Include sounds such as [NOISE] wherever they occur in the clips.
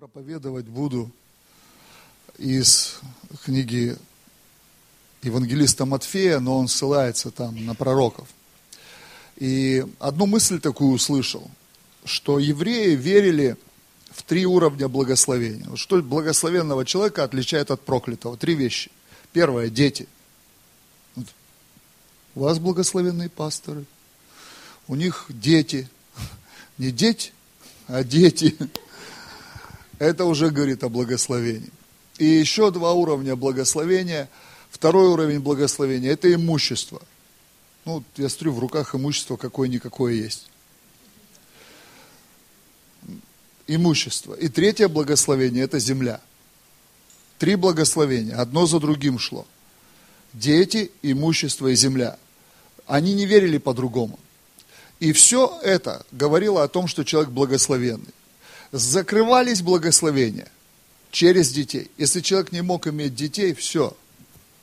проповедовать буду из книги евангелиста Матфея, но он ссылается там на пророков. И одну мысль такую услышал, что евреи верили в три уровня благословения. Вот что благословенного человека отличает от проклятого? Три вещи. Первое – дети. Вот. У вас благословенные пасторы, у них дети. [LAUGHS] Не дети, а дети. Это уже говорит о благословении. И еще два уровня благословения. Второй уровень благословения – это имущество. Ну, я смотрю, в руках имущество какое-никакое есть. Имущество. И третье благословение – это земля. Три благословения, одно за другим шло. Дети, имущество и земля. Они не верили по-другому. И все это говорило о том, что человек благословенный закрывались благословения через детей. Если человек не мог иметь детей, все,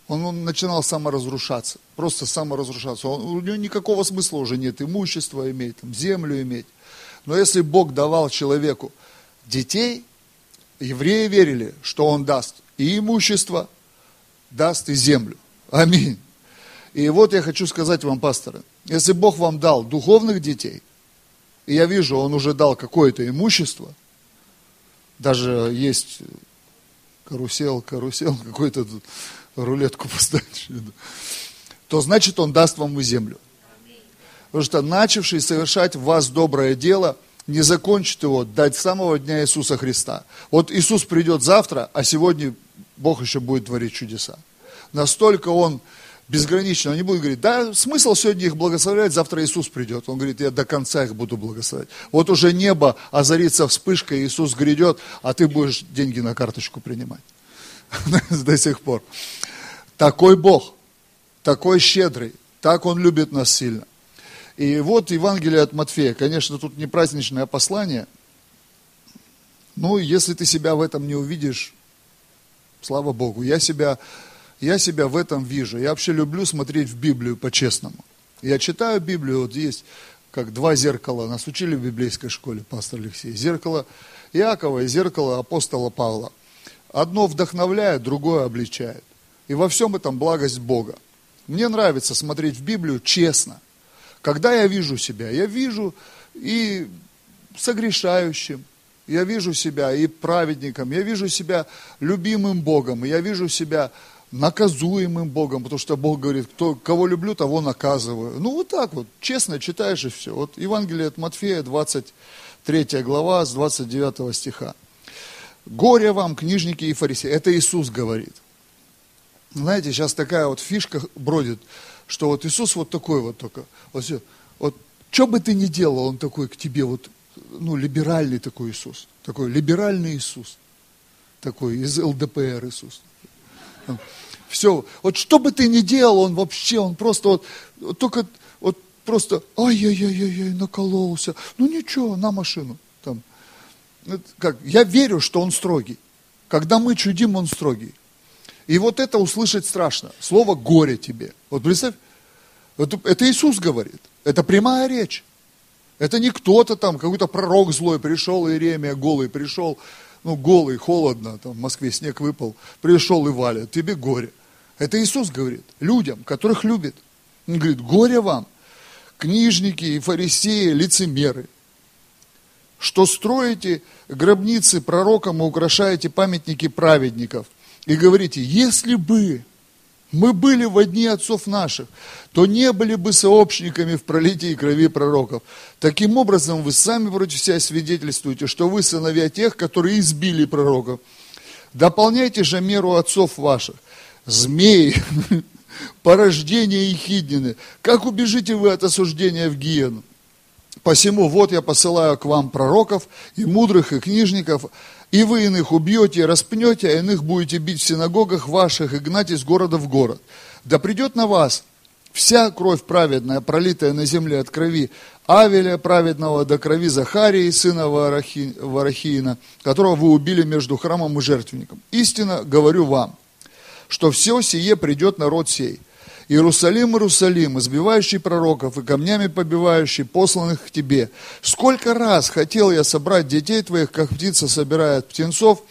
он, он начинал саморазрушаться, просто саморазрушаться. Он, у него никакого смысла уже нет имущества иметь, там, землю иметь. Но если Бог давал человеку детей, евреи верили, что Он даст и имущество, даст и землю. Аминь. И вот я хочу сказать вам, пасторы, если Бог вам дал духовных детей, и я вижу, он уже дал какое-то имущество, даже есть карусел, карусел, [LAUGHS] какой-то тут рулетку поставить, то значит он даст вам и землю. Потому что начавший совершать в вас доброе дело, не закончит его с самого дня Иисуса Христа. Вот Иисус придет завтра, а сегодня Бог еще будет творить чудеса. Настолько Он безгранично. Он не будет говорить, да, смысл сегодня их благословлять, завтра Иисус придет. Он говорит, я до конца их буду благословлять. Вот уже небо озарится вспышкой, Иисус грядет, а ты будешь деньги на карточку принимать. [LAUGHS] До сих пор. Такой Бог, такой щедрый, так Он любит нас сильно. И вот Евангелие от Матфея. Конечно, тут не праздничное послание. Ну, если ты себя в этом не увидишь, слава Богу. Я себя я себя в этом вижу. Я вообще люблю смотреть в Библию по-честному. Я читаю Библию, вот есть как два зеркала. Нас учили в библейской школе, пастор Алексей. Зеркало Иакова и зеркало апостола Павла. Одно вдохновляет, другое обличает. И во всем этом благость Бога. Мне нравится смотреть в Библию честно. Когда я вижу себя, я вижу и согрешающим, я вижу себя и праведником, я вижу себя любимым Богом, я вижу себя наказуемым Богом, потому что Бог говорит, кто, кого люблю, того наказываю. Ну, вот так вот, честно читаешь и все. Вот Евангелие от Матфея, 23 глава, с 29 стиха. Горе вам, книжники и фарисеи. Это Иисус говорит. Знаете, сейчас такая вот фишка бродит, что вот Иисус вот такой вот только. Вот, все, вот что бы ты ни делал, он такой к тебе вот, ну, либеральный такой Иисус. Такой либеральный Иисус. Такой из ЛДПР Иисус. Все, вот что бы ты ни делал, он вообще, он просто вот, вот только, вот просто, ай-яй-яй-яй, накололся. Ну ничего, на машину. Там. Как, я верю, что он строгий. Когда мы чудим, он строгий. И вот это услышать страшно. Слово «горе тебе». Вот представь, это, это Иисус говорит. Это прямая речь. Это не кто-то там, какой-то пророк злой пришел, Иеремия голый пришел, ну, голый, холодно, там в Москве снег выпал, пришел и валит, тебе горе. Это Иисус говорит людям, которых любит. Он говорит, горе вам, книжники и фарисеи, лицемеры, что строите гробницы пророкам и украшаете памятники праведников. И говорите, если бы мы были в одни отцов наших, то не были бы сообщниками в пролитии крови пророков. Таким образом, вы сами против себя свидетельствуете, что вы сыновья тех, которые избили пророков. Дополняйте же меру отцов ваших. Змеи, [LAUGHS] порождение Ехиднины. Как убежите вы от осуждения в гиену? Посему вот я посылаю к вам пророков и мудрых, и книжников, и вы иных убьете, распнете, а иных будете бить в синагогах ваших и гнать из города в город. Да придет на вас вся кровь праведная, пролитая на земле от крови Авеля праведного до крови Захарии, сына Варахи, Варахиина, которого вы убили между храмом и жертвенником. Истинно говорю вам, что все сие придет народ сей. Иерусалим, Иерусалим, избивающий пророков и камнями побивающий посланных к тебе. Сколько раз хотел я собрать детей твоих, как птица собирает птенцов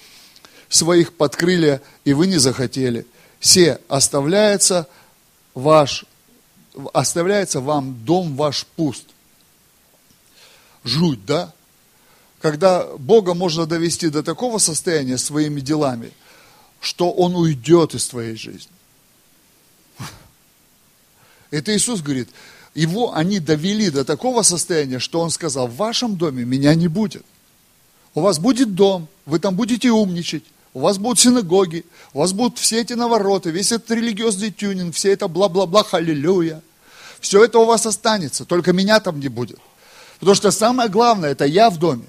своих под крылья, и вы не захотели. Се оставляется ваш, оставляется вам дом ваш пуст. Жуть, да? Когда Бога можно довести до такого состояния своими делами, что Он уйдет из твоей жизни. Это Иисус говорит, его они довели до такого состояния, что он сказал, в вашем доме меня не будет. У вас будет дом, вы там будете умничать, у вас будут синагоги, у вас будут все эти навороты, весь этот религиозный тюнинг, все это бла-бла-бла, халилюя. Все это у вас останется, только меня там не будет. Потому что самое главное, это я в доме.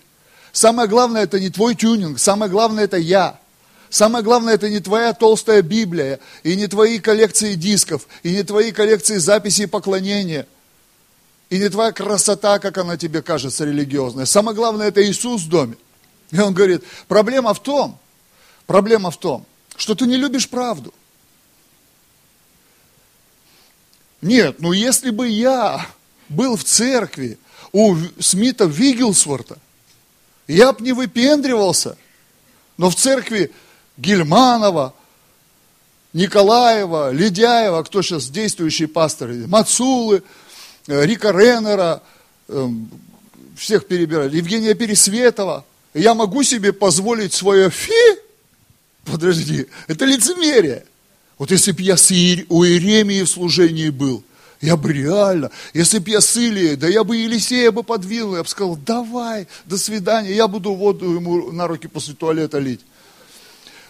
Самое главное, это не твой тюнинг, самое главное, это я. Самое главное, это не твоя толстая Библия, и не твои коллекции дисков, и не твои коллекции записей поклонения, и не твоя красота, как она тебе кажется, религиозная. Самое главное, это Иисус в доме. И он говорит, проблема в том, проблема в том, что ты не любишь правду. Нет, ну если бы я был в церкви у Смита Вигелсворта, я бы не выпендривался, но в церкви Гельманова, Николаева, Ледяева, кто сейчас действующие пасторы, Мацулы, э, Рика Реннера, эм, всех перебирали, Евгения Пересветова. Я могу себе позволить свое фи? Подожди, это лицемерие. Вот если бы я у Иеремии в служении был, я бы реально, если бы я с Илией, да я бы Елисея бы подвинул, я бы сказал, давай, до свидания, я буду воду ему на руки после туалета лить.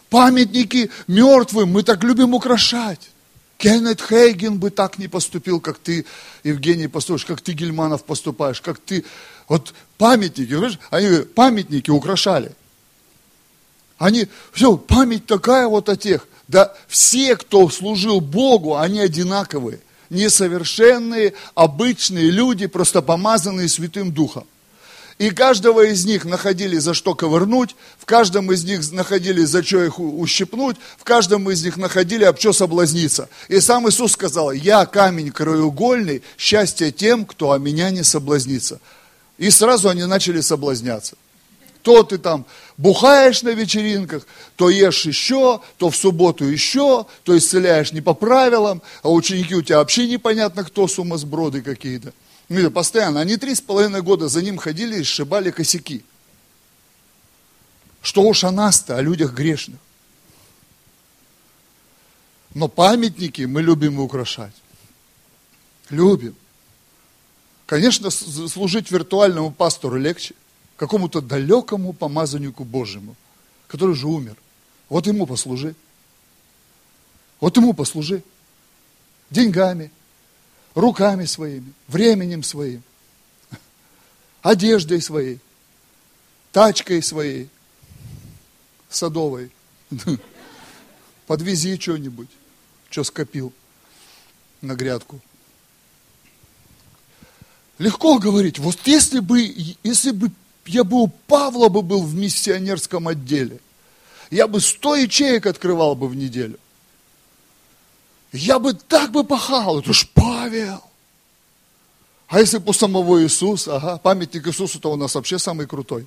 Памятники мертвым мы так любим украшать. Кеннет Хейген бы так не поступил, как ты, Евгений, поступаешь, как ты, Гельманов, поступаешь, как ты. Вот памятники, знаешь, они памятники украшали. Они, все, память такая вот о тех. Да все, кто служил Богу, они одинаковые. Несовершенные, обычные люди, просто помазанные Святым Духом. И каждого из них находили за что ковырнуть, в каждом из них находили за что их ущипнуть, в каждом из них находили об что соблазниться. И сам Иисус сказал, я камень краеугольный, счастье тем, кто о меня не соблазнится. И сразу они начали соблазняться. То ты там бухаешь на вечеринках, то ешь еще, то в субботу еще, то исцеляешь не по правилам, а ученики у тебя вообще непонятно кто, сумасброды какие-то. Ну, постоянно. Они три с половиной года за ним ходили и сшибали косяки. Что уж о нас-то, о людях грешных. Но памятники мы любим украшать. Любим. Конечно, служить виртуальному пастору легче, какому-то далекому помазаннику Божьему, который же умер. Вот ему послужи. Вот ему послужи. Деньгами, руками своими, временем своим, одеждой своей, тачкой своей, садовой. Подвези что-нибудь, что скопил на грядку. Легко говорить, вот если бы, если бы я бы у Павла бы был в миссионерском отделе, я бы сто ячеек открывал бы в неделю. Я бы так бы пахал, это ж Павел. А если у самого Иисуса, ага, памятник Иисусу-то у нас вообще самый крутой.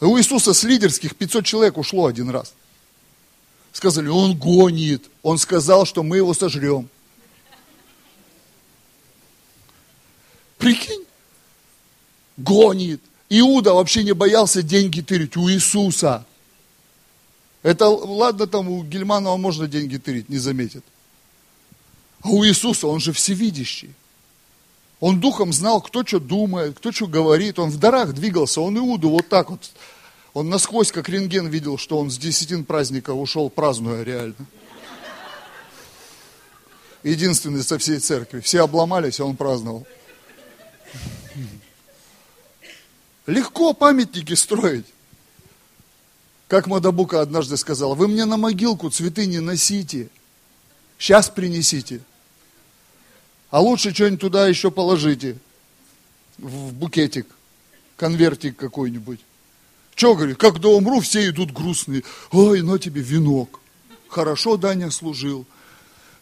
У Иисуса с лидерских 500 человек ушло один раз. Сказали, он гонит. Он сказал, что мы его сожрем. Прикинь, гонит. Иуда вообще не боялся деньги тырить у Иисуса. Это, ладно, там у Гельманова можно деньги тырить, не заметит. А у Иисуса, он же всевидящий. Он духом знал, кто что думает, кто что говорит. Он в дарах двигался, он Иуду вот так вот. Он насквозь, как рентген, видел, что он с десятин праздника ушел, празднуя реально. Единственный со всей церкви. Все обломались, а он праздновал. Легко памятники строить. Как Мадабука однажды сказала, вы мне на могилку цветы не носите, сейчас принесите. А лучше что-нибудь туда еще положите. В букетик, конвертик какой-нибудь. Че, говорит, когда умру, все идут грустные. Ой, на тебе венок. Хорошо Даня служил.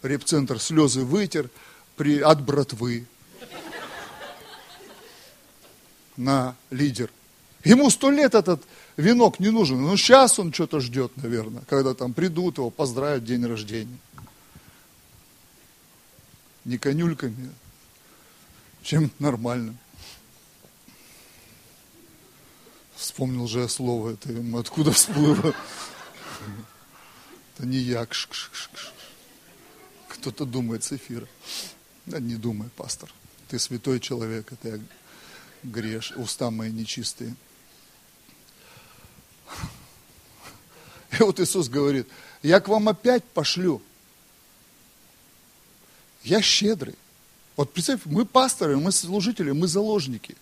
репцентр слезы вытер при, от братвы на лидер. Ему сто лет этот венок не нужен. Но сейчас он что-то ждет, наверное, когда там придут его, поздравят день рождения. Не конюльками, а чем нормальным. Вспомнил же я слово это, откуда всплыло. Это не я. Кто-то думает с эфира. Да не думай, пастор. Ты святой человек, это я греш, уста мои нечистые. И вот Иисус говорит, я к вам опять пошлю. Я щедрый. Вот представь, мы пасторы, мы служители, мы заложники.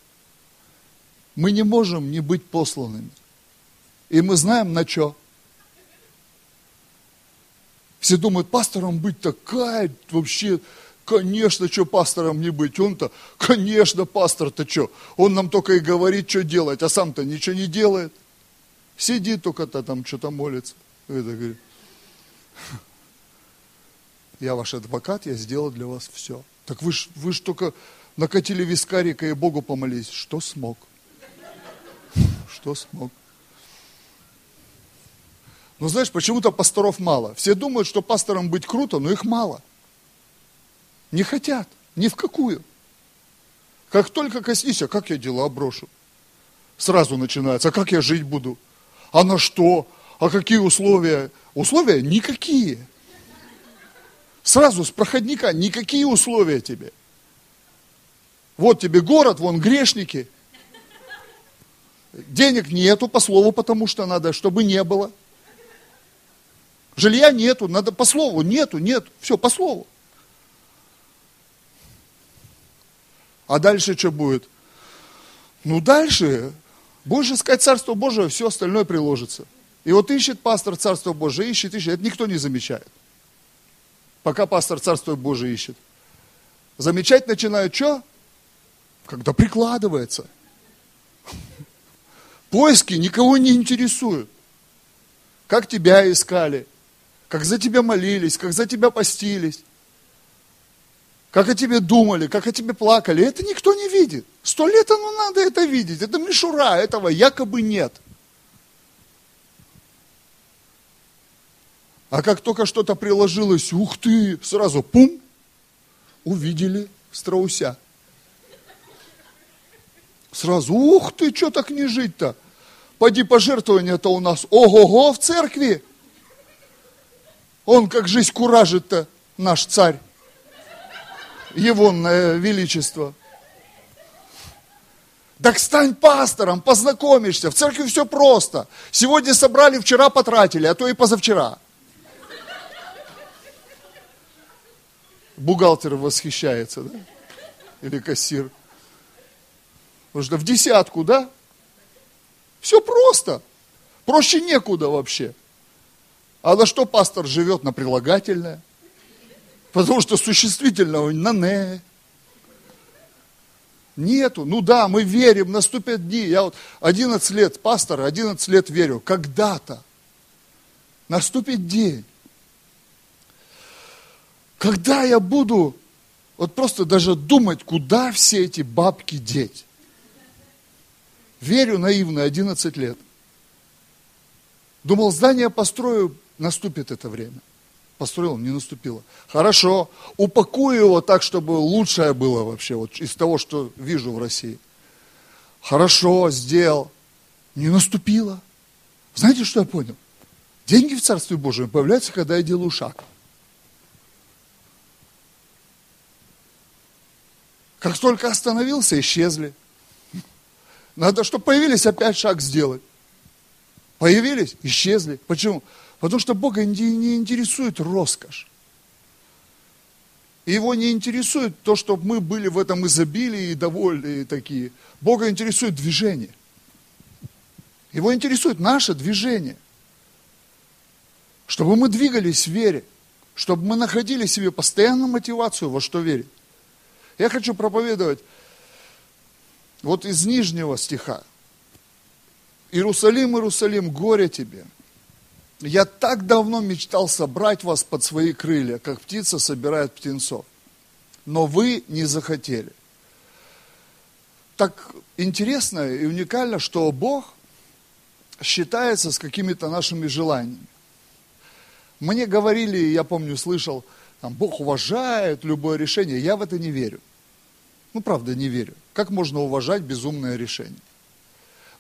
Мы не можем не быть посланными. И мы знаем на что. Все думают, пастором быть такая вообще, конечно, что пастором не быть. Он-то, конечно, пастор-то что. Он нам только и говорит, что делать, а сам-то ничего не делает. Сидит только-то там, что-то молится. Это говорит, я ваш адвокат, я сделал для вас все. Так вы ж, вы ж только накатили вискарика и Богу помолились. Что смог? Что смог? Но знаешь, почему-то пасторов мало. Все думают, что пастором быть круто, но их мало. Не хотят, ни в какую. Как только коснись, а как я дела брошу? Сразу начинается, а как я жить буду? А на что? А какие условия? Условия никакие. Сразу с проходника никакие условия тебе. Вот тебе город, вон грешники. Денег нету по слову, потому что надо, чтобы не было. Жилья нету, надо по слову, нету, нет, все по слову. А дальше что будет? Ну дальше Будешь искать Царство Божие, все остальное приложится. И вот ищет пастор Царство Божие, ищет, ищет. Это никто не замечает. Пока пастор Царство Божие ищет. Замечать начинают что? Когда прикладывается. Поиски никого не интересуют. Как тебя искали, как за тебя молились, как за тебя постились как о тебе думали, как о тебе плакали, это никто не видит. Сто лет оно надо это видеть. Это мишура, этого якобы нет. А как только что-то приложилось, ух ты, сразу пум, увидели страуся. Сразу, ух ты, что так не жить-то? Поди пожертвования-то у нас, ого-го, в церкви. Он как жизнь куражит-то, наш царь его величество. Так стань пастором, познакомишься. В церкви все просто. Сегодня собрали, вчера потратили, а то и позавчера. Бухгалтер восхищается, да? Или кассир. Потому что в десятку, да? Все просто. Проще некуда вообще. А на что пастор живет? На прилагательное. Потому что существительного на не. Нету. Ну да, мы верим, наступят дни. Я вот 11 лет пастор, 11 лет верю. Когда-то наступит день. Когда я буду вот просто даже думать, куда все эти бабки деть. Верю наивно, 11 лет. Думал, здание построю, наступит это время построил, не наступило. Хорошо, упакую его так, чтобы лучшее было вообще, вот из того, что вижу в России. Хорошо, сделал. Не наступило. Знаете, что я понял? Деньги в Царстве Божьем появляются, когда я делаю шаг. Как только остановился, исчезли. Надо, чтобы появились, опять шаг сделать. Появились, исчезли. Почему? Потому что Бога не интересует роскошь. Его не интересует то, чтобы мы были в этом изобилии и довольны такие. Бога интересует движение. Его интересует наше движение. Чтобы мы двигались в вере. Чтобы мы находили себе постоянную мотивацию, во что верить. Я хочу проповедовать вот из нижнего стиха. Иерусалим, Иерусалим, горе тебе – я так давно мечтал собрать вас под свои крылья, как птица собирает птенцов. Но вы не захотели. Так интересно и уникально, что Бог считается с какими-то нашими желаниями. Мне говорили, я помню, слышал, там, Бог уважает любое решение. Я в это не верю. Ну, правда, не верю. Как можно уважать безумное решение?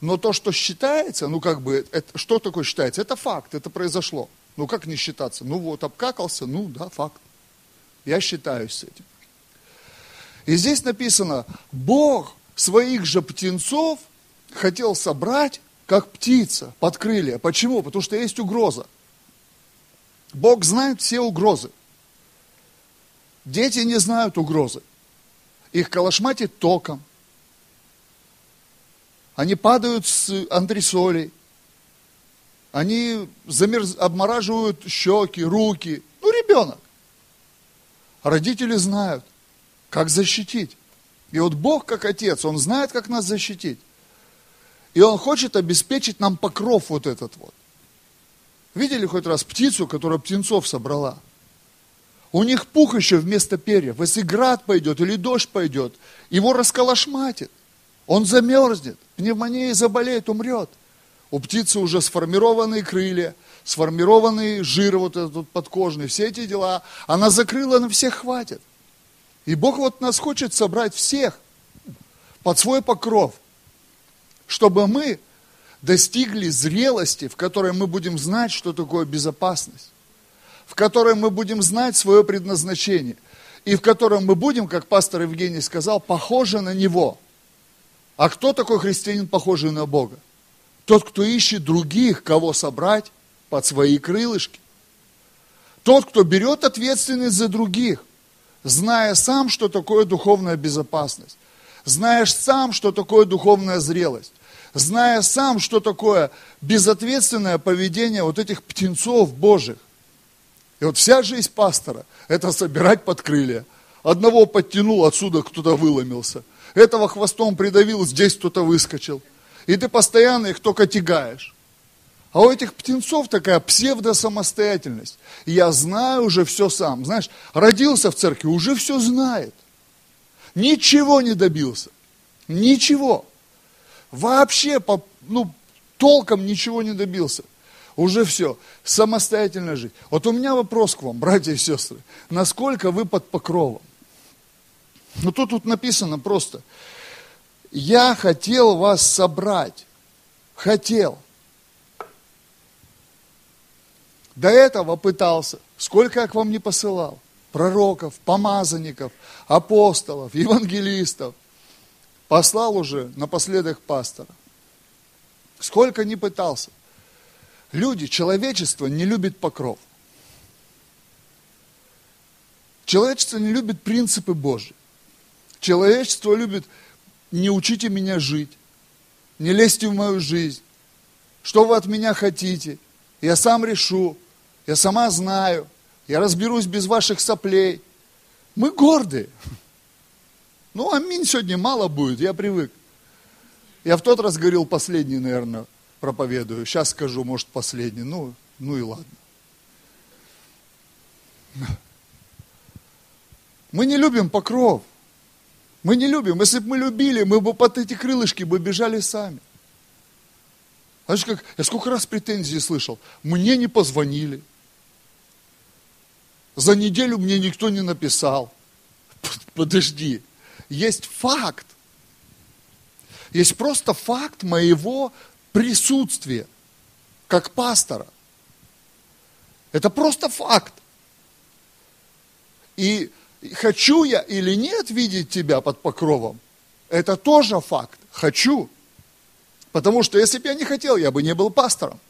Но то, что считается, ну как бы, это, что такое считается? Это факт, это произошло. Ну как не считаться? Ну вот, обкакался, ну да, факт. Я считаюсь с этим. И здесь написано, Бог своих же птенцов хотел собрать, как птица, под крылья. Почему? Потому что есть угроза. Бог знает все угрозы. Дети не знают угрозы. Их калашматит током, они падают с антресолей, они замерз... обмораживают щеки, руки. Ну, ребенок. Родители знают, как защитить. И вот Бог, как Отец, Он знает, как нас защитить. И Он хочет обеспечить нам покров вот этот вот. Видели хоть раз птицу, которая птенцов собрала? У них пух еще вместо перьев. Если град пойдет или дождь пойдет, его расколошматит. Он замерзнет, пневмонией заболеет, умрет. У птицы уже сформированные крылья, сформированный жир вот этот подкожный, все эти дела. Она закрыла, на всех хватит. И Бог вот нас хочет собрать всех под свой покров, чтобы мы достигли зрелости, в которой мы будем знать, что такое безопасность, в которой мы будем знать свое предназначение, и в котором мы будем, как пастор Евгений сказал, похожи на Него – а кто такой христианин, похожий на Бога? Тот, кто ищет других, кого собрать под свои крылышки. Тот, кто берет ответственность за других, зная сам, что такое духовная безопасность. Знаешь сам, что такое духовная зрелость. Зная сам, что такое безответственное поведение вот этих птенцов Божьих. И вот вся жизнь пастора – это собирать под крылья. Одного подтянул, отсюда кто-то выломился – этого хвостом придавил, здесь кто-то выскочил. И ты постоянно их только тягаешь. А у этих птенцов такая псевдосамостоятельность. Я знаю уже все сам. Знаешь, родился в церкви, уже все знает. Ничего не добился. Ничего. Вообще, ну, толком ничего не добился. Уже все. Самостоятельно жить. Вот у меня вопрос к вам, братья и сестры. Насколько вы под покровом? Ну тут, тут написано просто, я хотел вас собрать, хотел. До этого пытался, сколько я к вам не посылал, пророков, помазанников, апостолов, евангелистов, послал уже напоследок пастора. Сколько не пытался. Люди, человечество не любит покров. Человечество не любит принципы Божьи. Человечество любит, не учите меня жить, не лезьте в мою жизнь. Что вы от меня хотите? Я сам решу, я сама знаю, я разберусь без ваших соплей. Мы гордые. Ну, аминь сегодня мало будет, я привык. Я в тот раз говорил последний, наверное, проповедую. Сейчас скажу, может, последний. Ну, ну и ладно. Мы не любим покров. Мы не любим. Если бы мы любили, мы бы под эти крылышки бы бежали сами. Знаешь, как, я сколько раз претензий слышал. Мне не позвонили. За неделю мне никто не написал. [LAUGHS] Подожди. Есть факт. Есть просто факт моего присутствия, как пастора. Это просто факт. И хочу я или нет видеть тебя под покровом, это тоже факт. Хочу. Потому что если бы я не хотел, я бы не был пастором.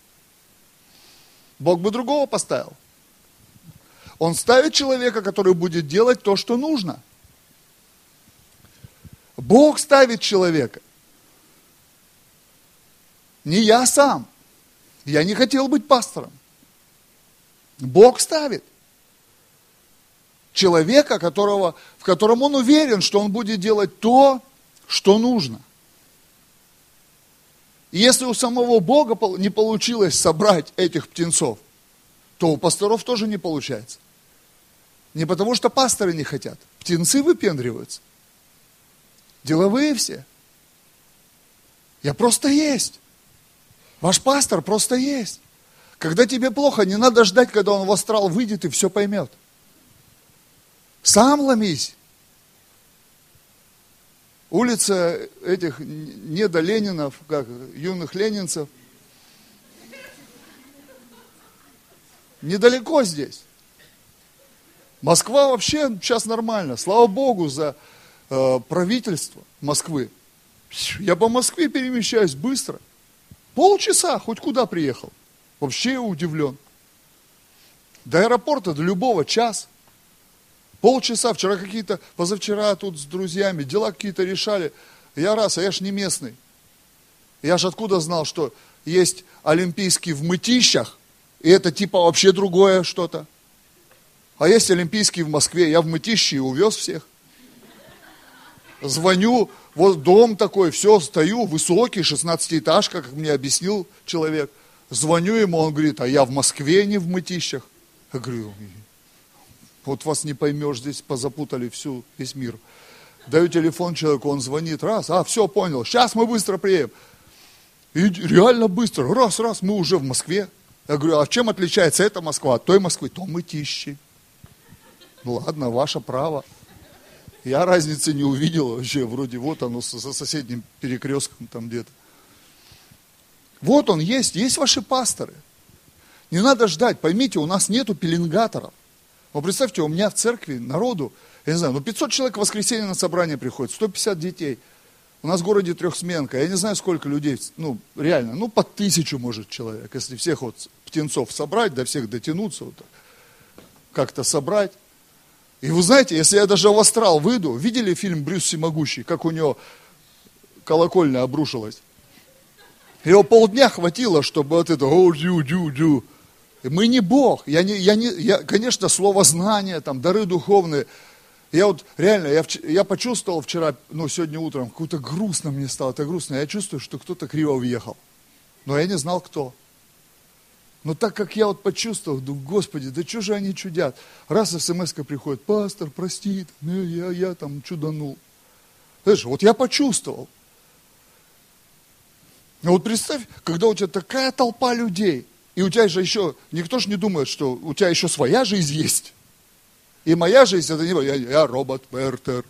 Бог бы другого поставил. Он ставит человека, который будет делать то, что нужно. Бог ставит человека. Не я сам. Я не хотел быть пастором. Бог ставит человека, которого, в котором он уверен, что он будет делать то, что нужно. И если у самого Бога не получилось собрать этих птенцов, то у пасторов тоже не получается. Не потому что пасторы не хотят. Птенцы выпендриваются. Деловые все. Я просто есть. Ваш пастор просто есть. Когда тебе плохо, не надо ждать, когда он в астрал выйдет и все поймет. Сам ломись. Улица этих недоленинов, как юных ленинцев, недалеко здесь. Москва вообще сейчас нормально. Слава Богу за э, правительство Москвы. Я по Москве перемещаюсь быстро. Полчаса, хоть куда приехал. Вообще удивлен. До аэропорта, до любого, час. Полчаса, вчера какие-то, позавчера тут с друзьями, дела какие-то решали. Я раз, а я ж не местный. Я ж откуда знал, что есть олимпийский в мытищах, и это типа вообще другое что-то. А есть олимпийский в Москве, я в мытище и увез всех. Звоню, вот дом такой, все, стою, высокий, 16-этажка, как мне объяснил человек. Звоню ему, он говорит, а я в Москве, не в мытищах. Я говорю, вот вас не поймешь, здесь позапутали всю, весь мир. Даю телефон человеку, он звонит, раз, а, все, понял, сейчас мы быстро приедем. И реально быстро, раз, раз, мы уже в Москве. Я говорю, а чем отличается эта Москва от той Москвы? То мытищи. Ну ладно, ваше право. Я разницы не увидел вообще, вроде вот оно со соседним перекрестком там где-то. Вот он есть, есть ваши пасторы. Не надо ждать, поймите, у нас нету пеленгаторов. Вот представьте, у меня в церкви народу, я не знаю, ну 500 человек в воскресенье на собрание приходит, 150 детей. У нас в городе трехсменка, я не знаю, сколько людей, ну реально, ну по тысячу может человек, если всех вот птенцов собрать, до всех дотянуться, вот как-то собрать. И вы знаете, если я даже в астрал выйду, видели фильм «Брюс Всемогущий», как у него колокольня обрушилась? Его полдня хватило, чтобы вот это «О, дю, дю, дю». Мы не Бог. Я не, я не, я, конечно, слово знания, там, дары духовные. Я вот реально, я, я почувствовал вчера, ну, сегодня утром, какое-то грустно мне стало, это грустно. Я чувствую, что кто-то криво въехал. Но я не знал, кто. Но так как я вот почувствовал, думаю, Господи, да что же они чудят? Раз смс приходит, пастор, прости, ну, я, я там чуданул. Знаешь, вот я почувствовал. Но вот представь, когда у тебя такая толпа людей, и у тебя же еще, никто же не думает, что у тебя еще своя жизнь есть. И моя жизнь, это не я, я робот Пертер.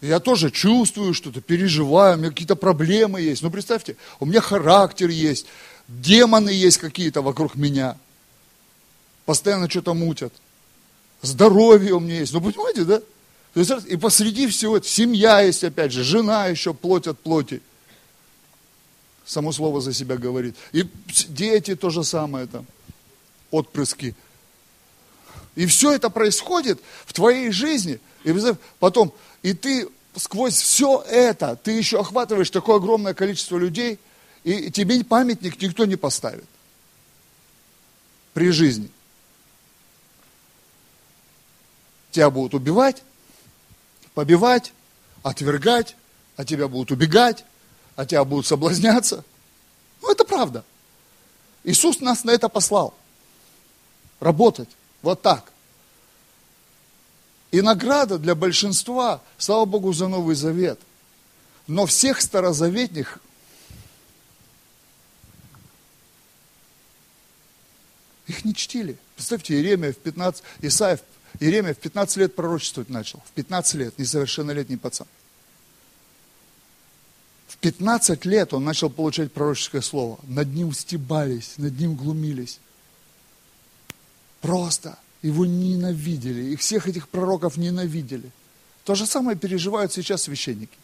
Я тоже чувствую что-то, переживаю, у меня какие-то проблемы есть. Ну, представьте, у меня характер есть, демоны есть какие-то вокруг меня. Постоянно что-то мутят. Здоровье у меня есть. Ну, понимаете, да? То есть, и посреди всего это семья есть, опять же, жена еще, плоть от плоти. Само слово за себя говорит. И дети то же самое там, отпрыски. И все это происходит в твоей жизни. И потом, и ты сквозь все это, ты еще охватываешь такое огромное количество людей – и тебе памятник никто не поставит при жизни. Тебя будут убивать, побивать, отвергать, а тебя будут убегать, а тебя будут соблазняться. Ну, это правда. Иисус нас на это послал. Работать вот так. И награда для большинства, слава Богу, за Новый Завет. Но всех старозаветных Их не чтили. Представьте, Иеремия в 15, Исаия, Иеремия в 15 лет пророчествовать начал. В 15 лет, несовершеннолетний пацан. В 15 лет он начал получать пророческое слово. Над ним стебались, над ним глумились. Просто его ненавидели. И всех этих пророков ненавидели. То же самое переживают сейчас священники.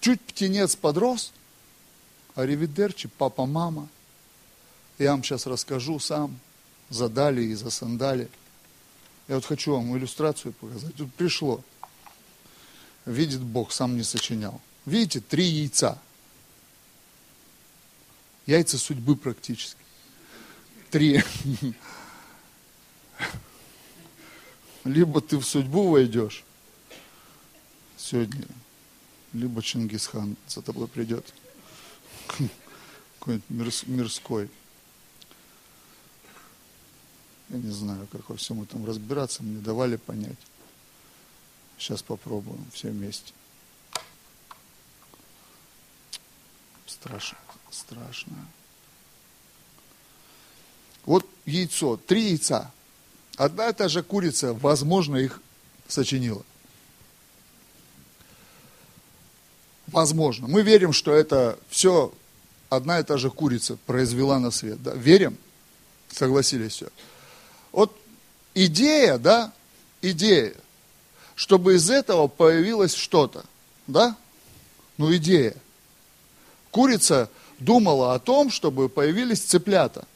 Чуть птенец подрос, а ревидерчи, папа, мама – я вам сейчас расскажу сам, за дали и за сандали. Я вот хочу вам иллюстрацию показать. Тут пришло. Видит Бог, сам не сочинял. Видите, три яйца. Яйца судьбы практически. Три. Либо ты в судьбу войдешь сегодня, либо Чингисхан за тобой придет. Какой-нибудь мирской. Я не знаю, как во всем этом разбираться, мне давали понять. Сейчас попробуем все вместе. Страшно, страшно. Вот яйцо, три яйца. Одна и та же курица, возможно, их сочинила. Возможно. Мы верим, что это все одна и та же курица произвела на свет. Да? Верим? Согласились все. Вот идея, да, идея, чтобы из этого появилось что-то, да? Ну, идея. Курица думала о том, чтобы появились цыплята.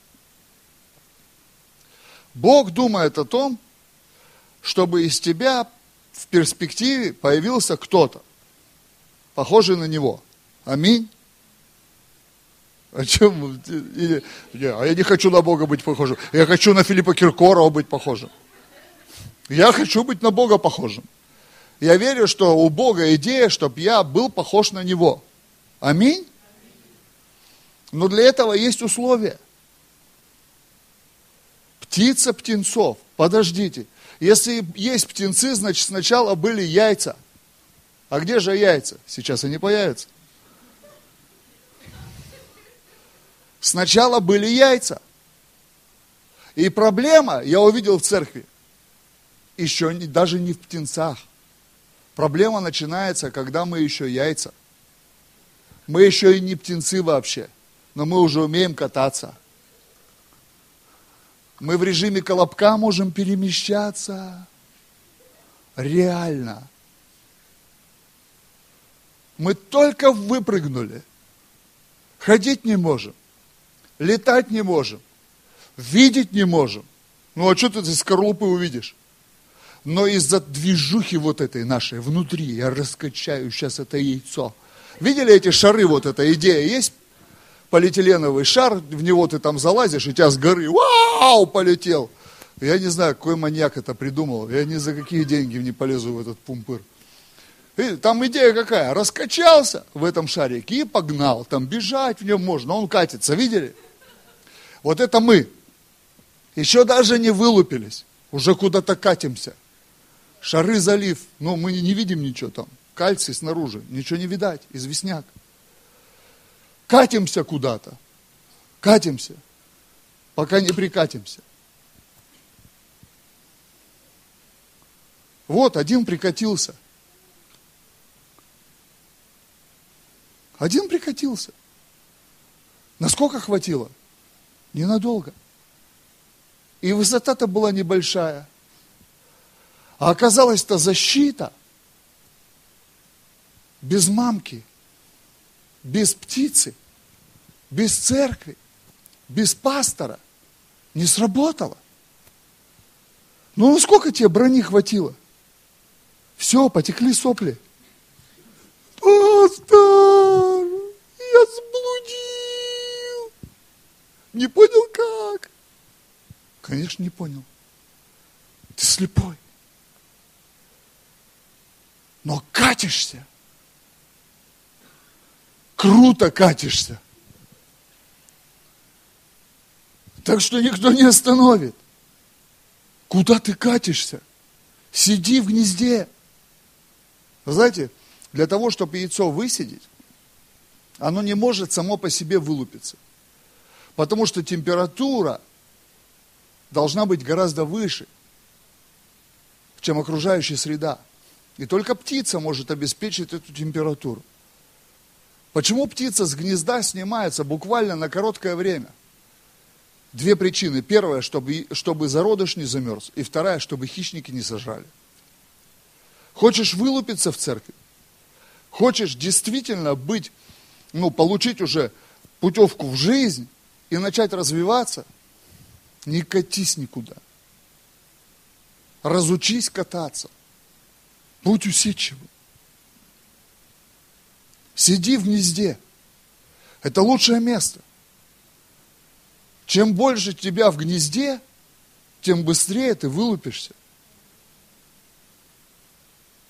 Бог думает о том, чтобы из тебя в перспективе появился кто-то, похожий на него. Аминь. О чем? Или, а я не хочу на Бога быть похожим. Я хочу на Филиппа Киркорова быть похожим. Я хочу быть на Бога похожим. Я верю, что у Бога идея, чтобы я был похож на Него. Аминь. Но для этого есть условия. Птица птенцов. Подождите. Если есть птенцы, значит сначала были яйца. А где же яйца? Сейчас они появятся. Сначала были яйца. И проблема, я увидел в церкви, еще не, даже не в птенцах. Проблема начинается, когда мы еще яйца. Мы еще и не птенцы вообще, но мы уже умеем кататься. Мы в режиме колобка можем перемещаться. Реально. Мы только выпрыгнули. Ходить не можем. Летать не можем. Видеть не можем. Ну а что ты из скорлупы увидишь? Но из-за движухи вот этой нашей внутри я раскачаю сейчас это яйцо. Видели эти шары, вот эта идея есть? Полиэтиленовый шар, в него ты там залазишь, и тебя с горы, вау, полетел. Я не знаю, какой маньяк это придумал. Я ни за какие деньги не полезу в этот пумпыр. И там идея какая? Раскачался в этом шарике и погнал. Там бежать в нем можно, он катится, видели? Вот это мы. Еще даже не вылупились, уже куда-то катимся. Шары залив, но мы не видим ничего там. Кальций снаружи, ничего не видать, известняк. Катимся куда-то, катимся, пока не прикатимся. Вот, один прикатился. Один прикатился. Насколько хватило? Ненадолго. И высота-то была небольшая. А оказалось-то защита без мамки, без птицы, без церкви, без пастора не сработала. Ну, ну сколько тебе брони хватило? Все, потекли сопли. Пастор, Не понял как? Конечно, не понял. Ты слепой. Но катишься. Круто катишься. Так что никто не остановит. Куда ты катишься? Сиди в гнезде. Знаете, для того, чтобы яйцо высидеть, оно не может само по себе вылупиться. Потому что температура должна быть гораздо выше, чем окружающая среда. И только птица может обеспечить эту температуру. Почему птица с гнезда снимается буквально на короткое время? Две причины. Первая, чтобы, чтобы зародыш не замерз. И вторая, чтобы хищники не сожрали. Хочешь вылупиться в церкви? Хочешь действительно быть, ну, получить уже путевку в жизнь? И начать развиваться, не катись никуда. Разучись кататься. Будь усидчивым. Сиди в гнезде. Это лучшее место. Чем больше тебя в гнезде, тем быстрее ты вылупишься.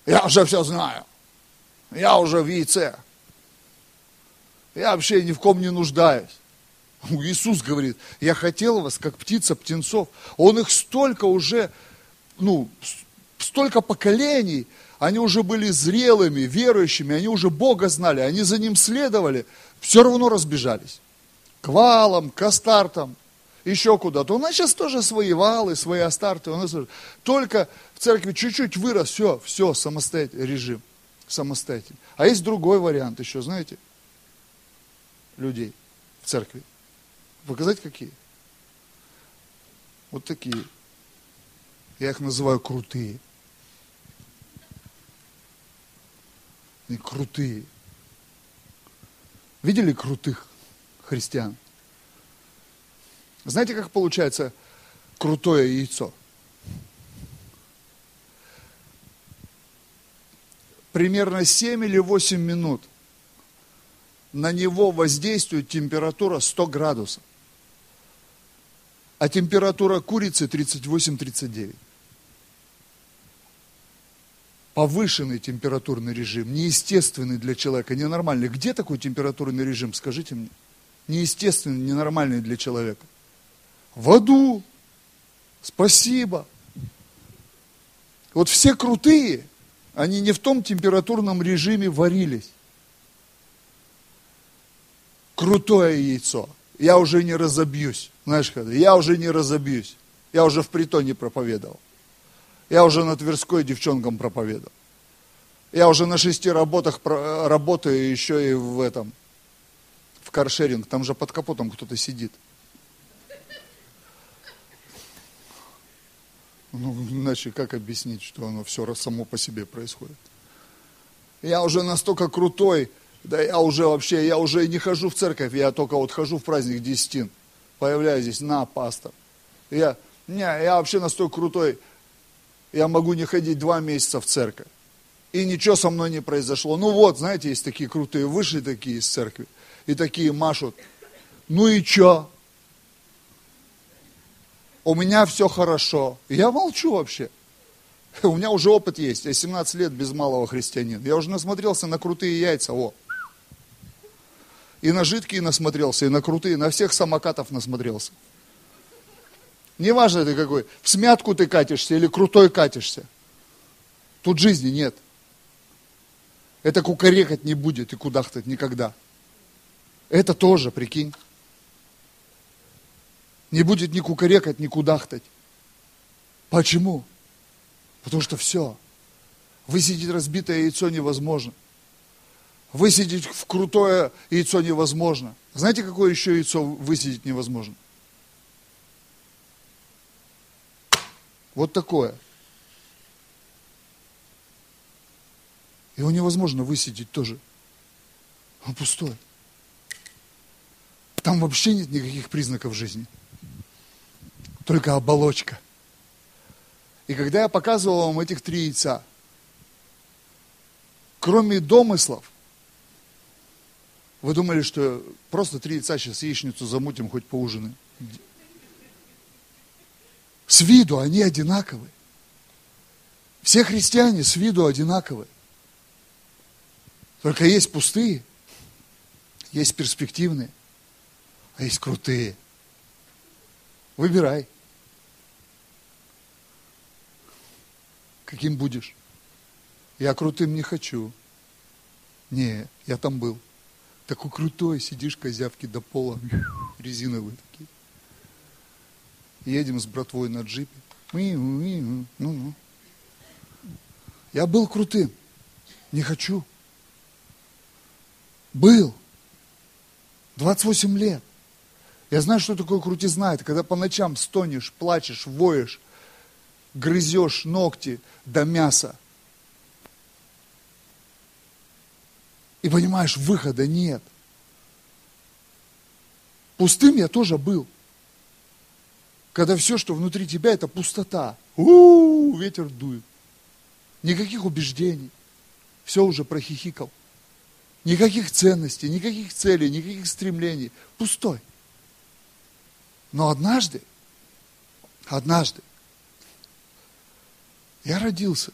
Я уже все знаю. Я уже в яйце. Я вообще ни в ком не нуждаюсь. Иисус говорит, я хотел вас, как птица птенцов. Он их столько уже, ну, столько поколений, они уже были зрелыми, верующими, они уже Бога знали, они за Ним следовали, все равно разбежались. К валам, к астартам, еще куда-то. Нас сейчас тоже свои валы, свои астарты. Тоже. Только в церкви чуть-чуть вырос, все, все, самостоятельный режим, самостоятельный. А есть другой вариант еще, знаете, людей в церкви. Показать какие? Вот такие. Я их называю крутые. Они крутые. Видели крутых христиан? Знаете, как получается крутое яйцо? Примерно 7 или 8 минут на него воздействует температура 100 градусов а температура курицы 38-39. Повышенный температурный режим, неестественный для человека, ненормальный. Где такой температурный режим, скажите мне? Неестественный, ненормальный для человека. В аду. Спасибо. Вот все крутые, они не в том температурном режиме варились. Крутое яйцо. Я уже не разобьюсь. Знаешь, когда я уже не разобьюсь. Я уже в притоне проповедовал. Я уже на Тверской девчонкам проповедовал. Я уже на шести работах работаю еще и в этом, в каршеринг. Там же под капотом кто-то сидит. Ну, иначе как объяснить, что оно все само по себе происходит? Я уже настолько крутой, да я уже вообще, я уже не хожу в церковь, я только вот хожу в праздник Десятин появляюсь здесь, на, пастор. Я, не, я вообще настолько крутой, я могу не ходить два месяца в церковь. И ничего со мной не произошло. Ну вот, знаете, есть такие крутые, вышли такие из церкви, и такие машут. Ну и что? У меня все хорошо. Я молчу вообще. [LAUGHS] У меня уже опыт есть. Я 17 лет без малого христианин. Я уже насмотрелся на крутые яйца. О, и на жидкие насмотрелся, и на крутые, на всех самокатов насмотрелся. Неважно ты какой, в смятку ты катишься или крутой катишься. Тут жизни нет. Это кукарекать не будет и кудахтать никогда. Это тоже, прикинь. Не будет ни кукарекать, ни кудахтать. Почему? Потому что все. Высидеть разбитое яйцо невозможно. Высидеть в крутое яйцо невозможно. Знаете, какое еще яйцо высидеть невозможно? Вот такое. Его невозможно высидеть тоже. Он пустой. Там вообще нет никаких признаков жизни. Только оболочка. И когда я показывал вам этих три яйца, кроме домыслов, вы думали, что просто три яйца сейчас яичницу замутим, хоть поужинаем? С виду они одинаковые. Все христиане с виду одинаковые. Только есть пустые, есть перспективные, а есть крутые. Выбирай. Каким будешь? Я крутым не хочу. Не, я там был. Такой крутой, сидишь, козявки до пола, [LAUGHS] резиновые такие. Едем с братвой на джипе. Ну-ну. Я был крутым. Не хочу. Был. 28 лет. Я знаю, что такое крутизна. Это когда по ночам стонешь, плачешь, воешь, грызешь ногти до мяса. И понимаешь, выхода нет. Пустым я тоже был. Когда все, что внутри тебя, это пустота. У-у-у, ветер дует. Никаких убеждений. Все уже прохихикал. Никаких ценностей, никаких целей, никаких стремлений. Пустой. Но однажды, однажды, я родился.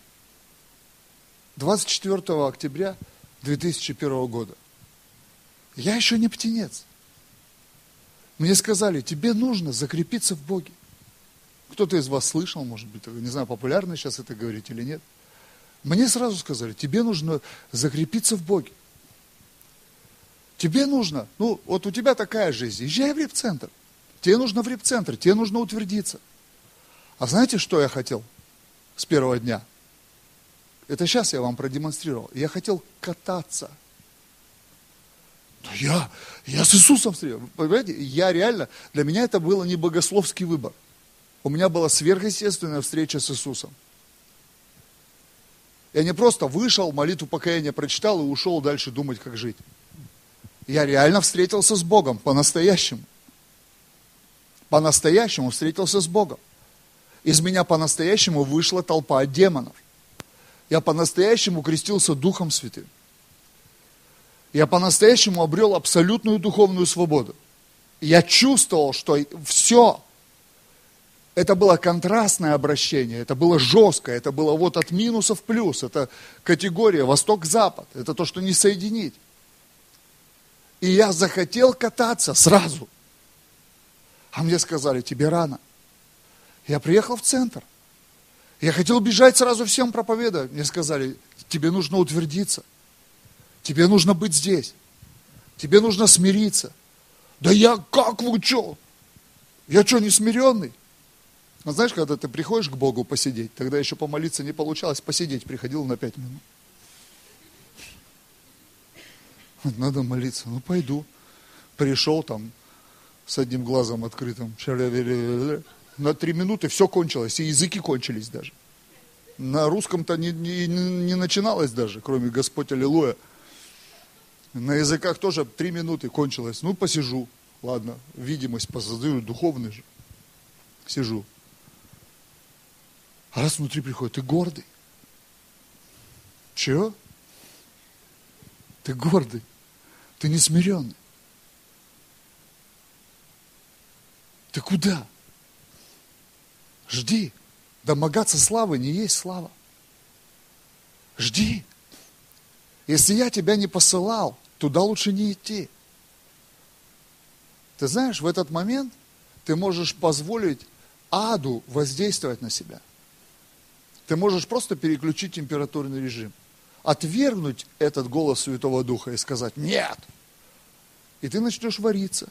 24 октября 2001 года. Я еще не птенец. Мне сказали, тебе нужно закрепиться в Боге. Кто-то из вас слышал, может быть, не знаю, популярно сейчас это говорить или нет. Мне сразу сказали, тебе нужно закрепиться в Боге. Тебе нужно, ну, вот у тебя такая жизнь, езжай в репцентр. Тебе нужно в репцентр, тебе нужно утвердиться. А знаете, что я хотел с первого дня? Это сейчас я вам продемонстрировал. Я хотел кататься. Я, я с Иисусом встретил. Понимаете, я реально, для меня это было не богословский выбор. У меня была сверхъестественная встреча с Иисусом. Я не просто вышел, молитву покаяния прочитал и ушел дальше думать, как жить. Я реально встретился с Богом по-настоящему. По-настоящему встретился с Богом. Из меня по-настоящему вышла толпа демонов. Я по-настоящему крестился Духом Святым. Я по-настоящему обрел абсолютную духовную свободу. Я чувствовал, что все, это было контрастное обращение, это было жесткое, это было вот от минуса в плюс, это категория восток-запад, это то, что не соединить. И я захотел кататься сразу. А мне сказали, тебе рано. Я приехал в центр. Я хотел бежать сразу всем проповедовать. Мне сказали, тебе нужно утвердиться. Тебе нужно быть здесь. Тебе нужно смириться. Да я как вы что? Я что, не смиренный? Ну, знаешь, когда ты приходишь к Богу посидеть, тогда еще помолиться не получалось, посидеть приходил на пять минут. Надо молиться. Ну, пойду. Пришел там с одним глазом открытым. На три минуты все кончилось, и языки кончились даже. На русском-то не, не, не начиналось даже, кроме Господь Аллилуйя. На языках тоже три минуты кончилось. Ну, посижу. Ладно, видимость посоздаю, духовный же. Сижу. А раз внутри приходит, ты гордый. Чего? Ты гордый. Ты не смиренный. Ты куда? Жди. Домогаться славы не есть слава. Жди. Если я тебя не посылал, туда лучше не идти. Ты знаешь, в этот момент ты можешь позволить аду воздействовать на себя. Ты можешь просто переключить температурный режим отвергнуть этот голос Святого Духа и сказать «нет». И ты начнешь вариться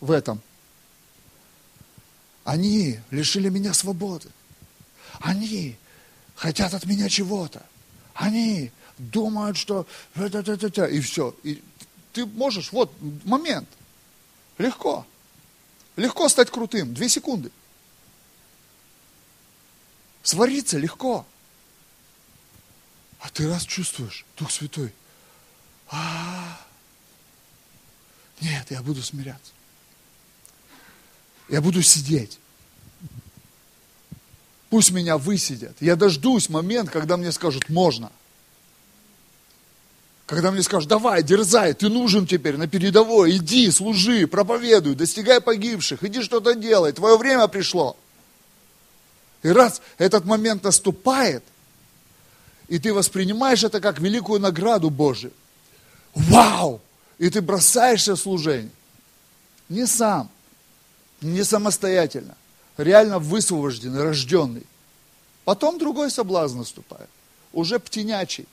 в этом. Они лишили меня свободы. Они хотят от меня чего-то. Они думают, что это, это, это, и все. И ты можешь, вот момент, легко. Легко стать крутым, две секунды. Свариться легко. А ты раз чувствуешь, Дух Святой, а, нет, я буду смиряться. Я буду сидеть. Пусть меня высидят. Я дождусь момент, когда мне скажут, можно. Когда мне скажут, давай, дерзай, ты нужен теперь на передовой, иди, служи, проповедуй, достигай погибших, иди что-то делай, твое время пришло. И раз этот момент наступает – и ты воспринимаешь это как великую награду Божию. Вау! И ты бросаешься в служение. Не сам, не самостоятельно, реально высвобожденный, рожденный. Потом другой соблазн наступает, уже птенячий.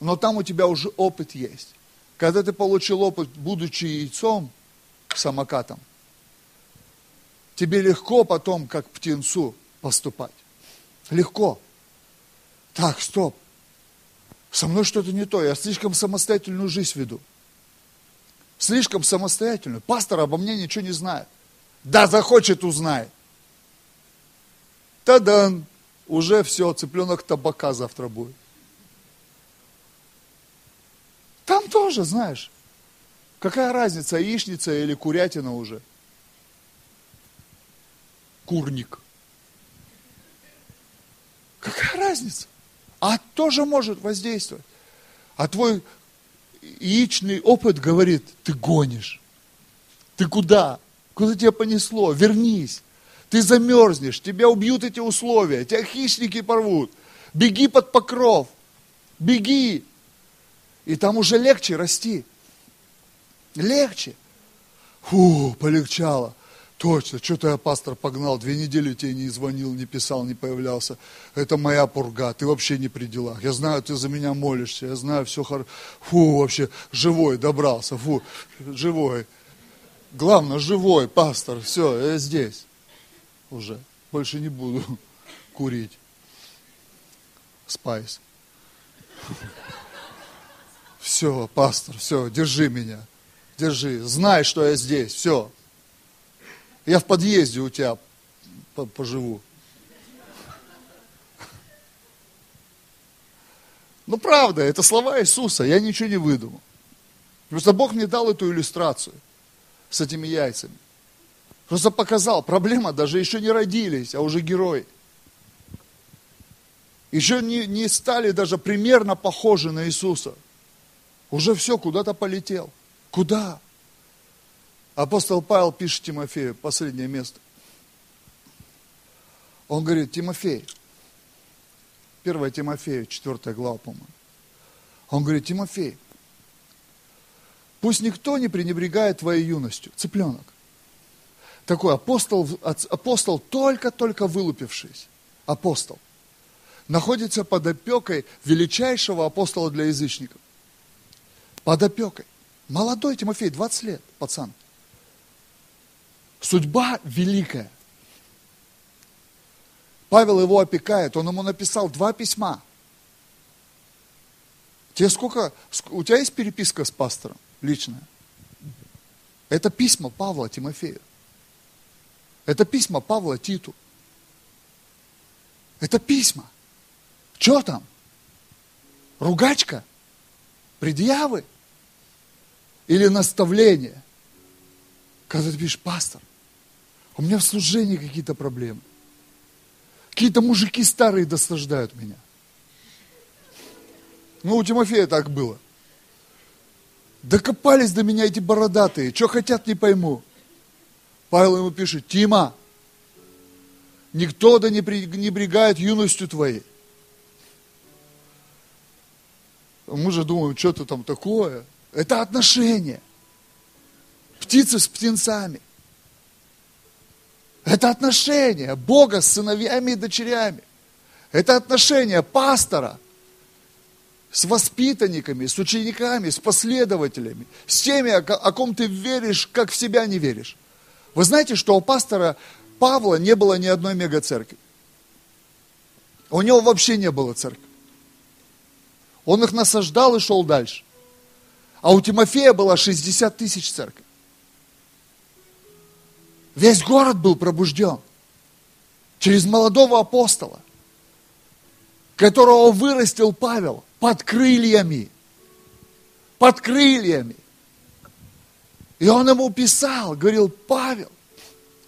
Но там у тебя уже опыт есть. Когда ты получил опыт, будучи яйцом, самокатом, тебе легко потом, как птенцу, поступать. Легко. Так, стоп. Со мной что-то не то. Я слишком самостоятельную жизнь веду. Слишком самостоятельную. Пастор обо мне ничего не знает. Да, захочет, узнает. Тадан. Уже все, цыпленок табака завтра будет. Там тоже, знаешь, какая разница, яичница или курятина уже? Курник. Какая разница? а тоже может воздействовать. А твой яичный опыт говорит, ты гонишь. Ты куда? Куда тебя понесло? Вернись. Ты замерзнешь, тебя убьют эти условия, тебя хищники порвут. Беги под покров. беги. И там уже легче расти. Легче. Фу, полегчало. Точно, что-то я, пастор, погнал, две недели тебе не звонил, не писал, не появлялся. Это моя пурга, ты вообще не при делах. Я знаю, ты за меня молишься, я знаю, все хорошо. Фу, вообще, живой добрался, фу, живой. Главное, живой, пастор, все, я здесь уже. Больше не буду [LAUGHS] курить. Спайс. [LAUGHS] Все, пастор, все, держи меня. Держи. Знай, что я здесь. Все. Я в подъезде у тебя поживу. Ну, правда, это слова Иисуса, я ничего не выдумал. Просто Бог мне дал эту иллюстрацию с этими яйцами. Просто показал, проблема, даже еще не родились, а уже герои. Еще не, не стали даже примерно похожи на Иисуса. Уже все, куда-то полетел. Куда? Апостол Павел пишет Тимофею, последнее место. Он говорит, Тимофей, 1 Тимофею, 4 глава, по-моему. Он говорит, Тимофей, пусть никто не пренебрегает твоей юностью. Цыпленок. Такой апостол, апостол только-только вылупившись. Апостол. Находится под опекой величайшего апостола для язычников. Под опекой. Молодой Тимофей, 20 лет, пацан. Судьба великая. Павел его опекает, он ему написал два письма. Тебе сколько, у тебя есть переписка с пастором личная? Это письма Павла Тимофею. Это письма Павла Титу. Это письма. Что там? Ругачка? Предъявы? Или наставление? Когда ты пишешь, пастор, у меня в служении какие-то проблемы. Какие-то мужики старые досаждают меня. Ну, у Тимофея так было. Докопались до меня эти бородатые. Что хотят, не пойму. Павел ему пишет, Тима, никто да не пренебрегает юностью твоей. Мы же думаем, что-то там такое. Это отношения. Птицы с птенцами – это отношение Бога с сыновьями и дочерями. Это отношение пастора с воспитанниками, с учениками, с последователями, с теми, о ком ты веришь, как в себя не веришь. Вы знаете, что у пастора Павла не было ни одной мегацеркви. У него вообще не было церкви. Он их насаждал и шел дальше. А у Тимофея было 60 тысяч церквей. Весь город был пробужден через молодого апостола, которого вырастил Павел под крыльями. Под крыльями. И он ему писал, говорил, Павел,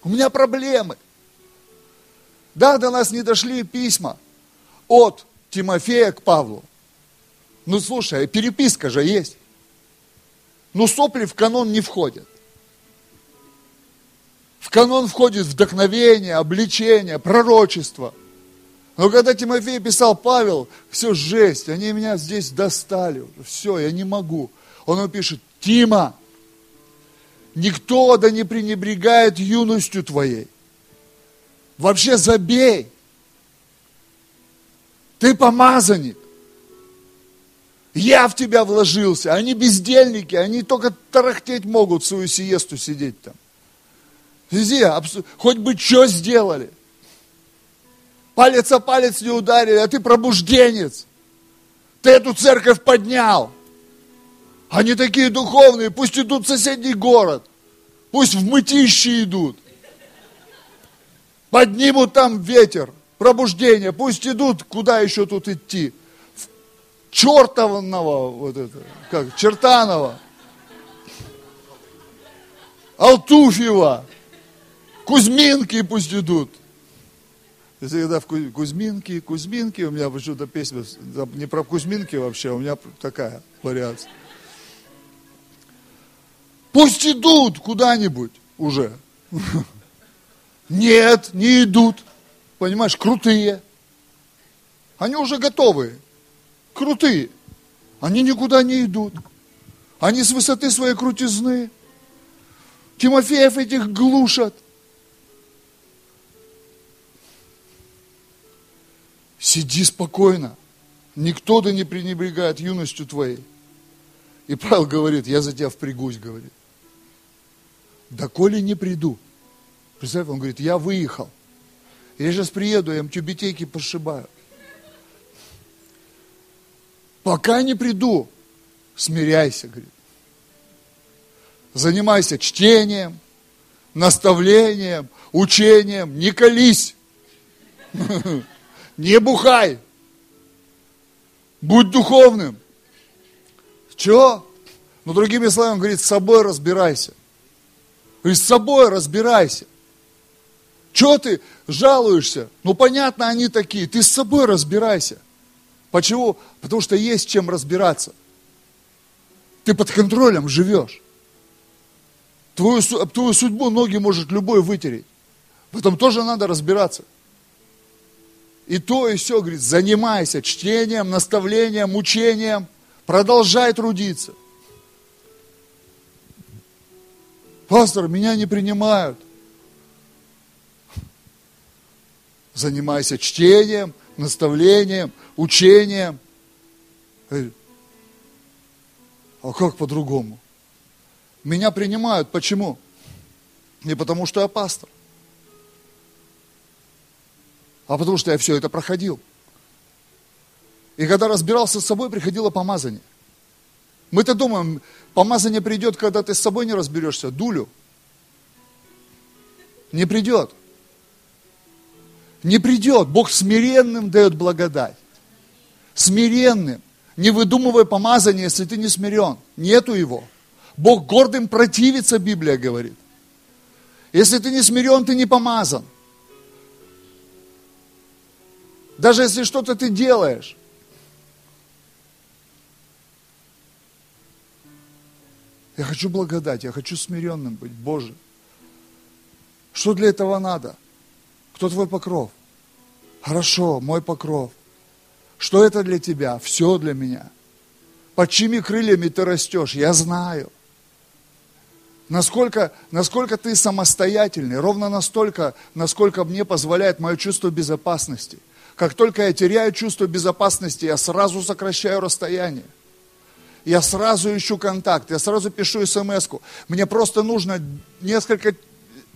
у меня проблемы. Да, до нас не дошли письма от Тимофея к Павлу. Ну, слушай, переписка же есть. Ну, сопли в канон не входят. В канон входит вдохновение, обличение, пророчество. Но когда Тимофей писал Павел, все жесть, они меня здесь достали, все, я не могу. Он ему пишет, Тима, никто да не пренебрегает юностью твоей. Вообще забей. Ты помазанник. Я в тебя вложился. Они бездельники, они только тарахтеть могут свою сиесту сидеть там. Везде, хоть бы что сделали. Палец о палец не ударили, а ты пробужденец. Ты эту церковь поднял. Они такие духовные, пусть идут в соседний город. Пусть в мытищи идут. Поднимут там ветер, пробуждение. Пусть идут, куда еще тут идти. В чертовного, вот это, как, Чертанова. Алтуфьева. Кузьминки пусть идут. Если когда в Кузьминки, Кузьминки, у меня почему-то песня не про Кузьминки вообще, у меня такая вариация. Пусть идут куда-нибудь уже. [LAUGHS] Нет, не идут. Понимаешь, крутые. Они уже готовы. крутые. Они никуда не идут. Они с высоты своей крутизны. Тимофеев этих глушат. Сиди спокойно. Никто да не пренебрегает юностью твоей. И Павел говорит, я за тебя впрягусь, говорит. Да коли не приду. Представь, он говорит, я выехал. Я сейчас приеду, я им тюбетейки пошибаю. Пока не приду, смиряйся, говорит. Занимайся чтением, наставлением, учением, не колись, [LAUGHS] не бухай, будь духовным. Чего? Ну, другими словами, он говорит, с собой разбирайся. Говорит, с собой разбирайся. Чего ты жалуешься? Ну, понятно, они такие. Ты с собой разбирайся. Почему? Потому что есть чем разбираться. Ты под контролем живешь. Твою, твою судьбу ноги может любой вытереть. В этом тоже надо разбираться. И то, и все, говорит, занимайся чтением, наставлением, учением, продолжай трудиться. Пастор, меня не принимают. Занимайся чтением, наставлением, учением. А как по-другому? Меня принимают. Почему? Не потому, что я пастор, а потому, что я все это проходил. И когда разбирался с собой, приходило помазание. Мы-то думаем, помазание придет, когда ты с собой не разберешься. Дулю. Не придет. Не придет. Бог смиренным дает благодать. Смиренным. Не выдумывай помазание, если ты не смирен. Нету его. Бог гордым противится, Библия говорит. Если ты не смирен, ты не помазан. Даже если что-то ты делаешь. Я хочу благодать, я хочу смиренным быть, Боже. Что для этого надо? Кто твой покров? Хорошо, мой покров. Что это для тебя? Все для меня. Под чьими крыльями ты растешь? Я знаю. Насколько, насколько ты самостоятельный, ровно настолько, насколько мне позволяет мое чувство безопасности. Как только я теряю чувство безопасности, я сразу сокращаю расстояние. Я сразу ищу контакт, я сразу пишу смс -ку. Мне просто нужно несколько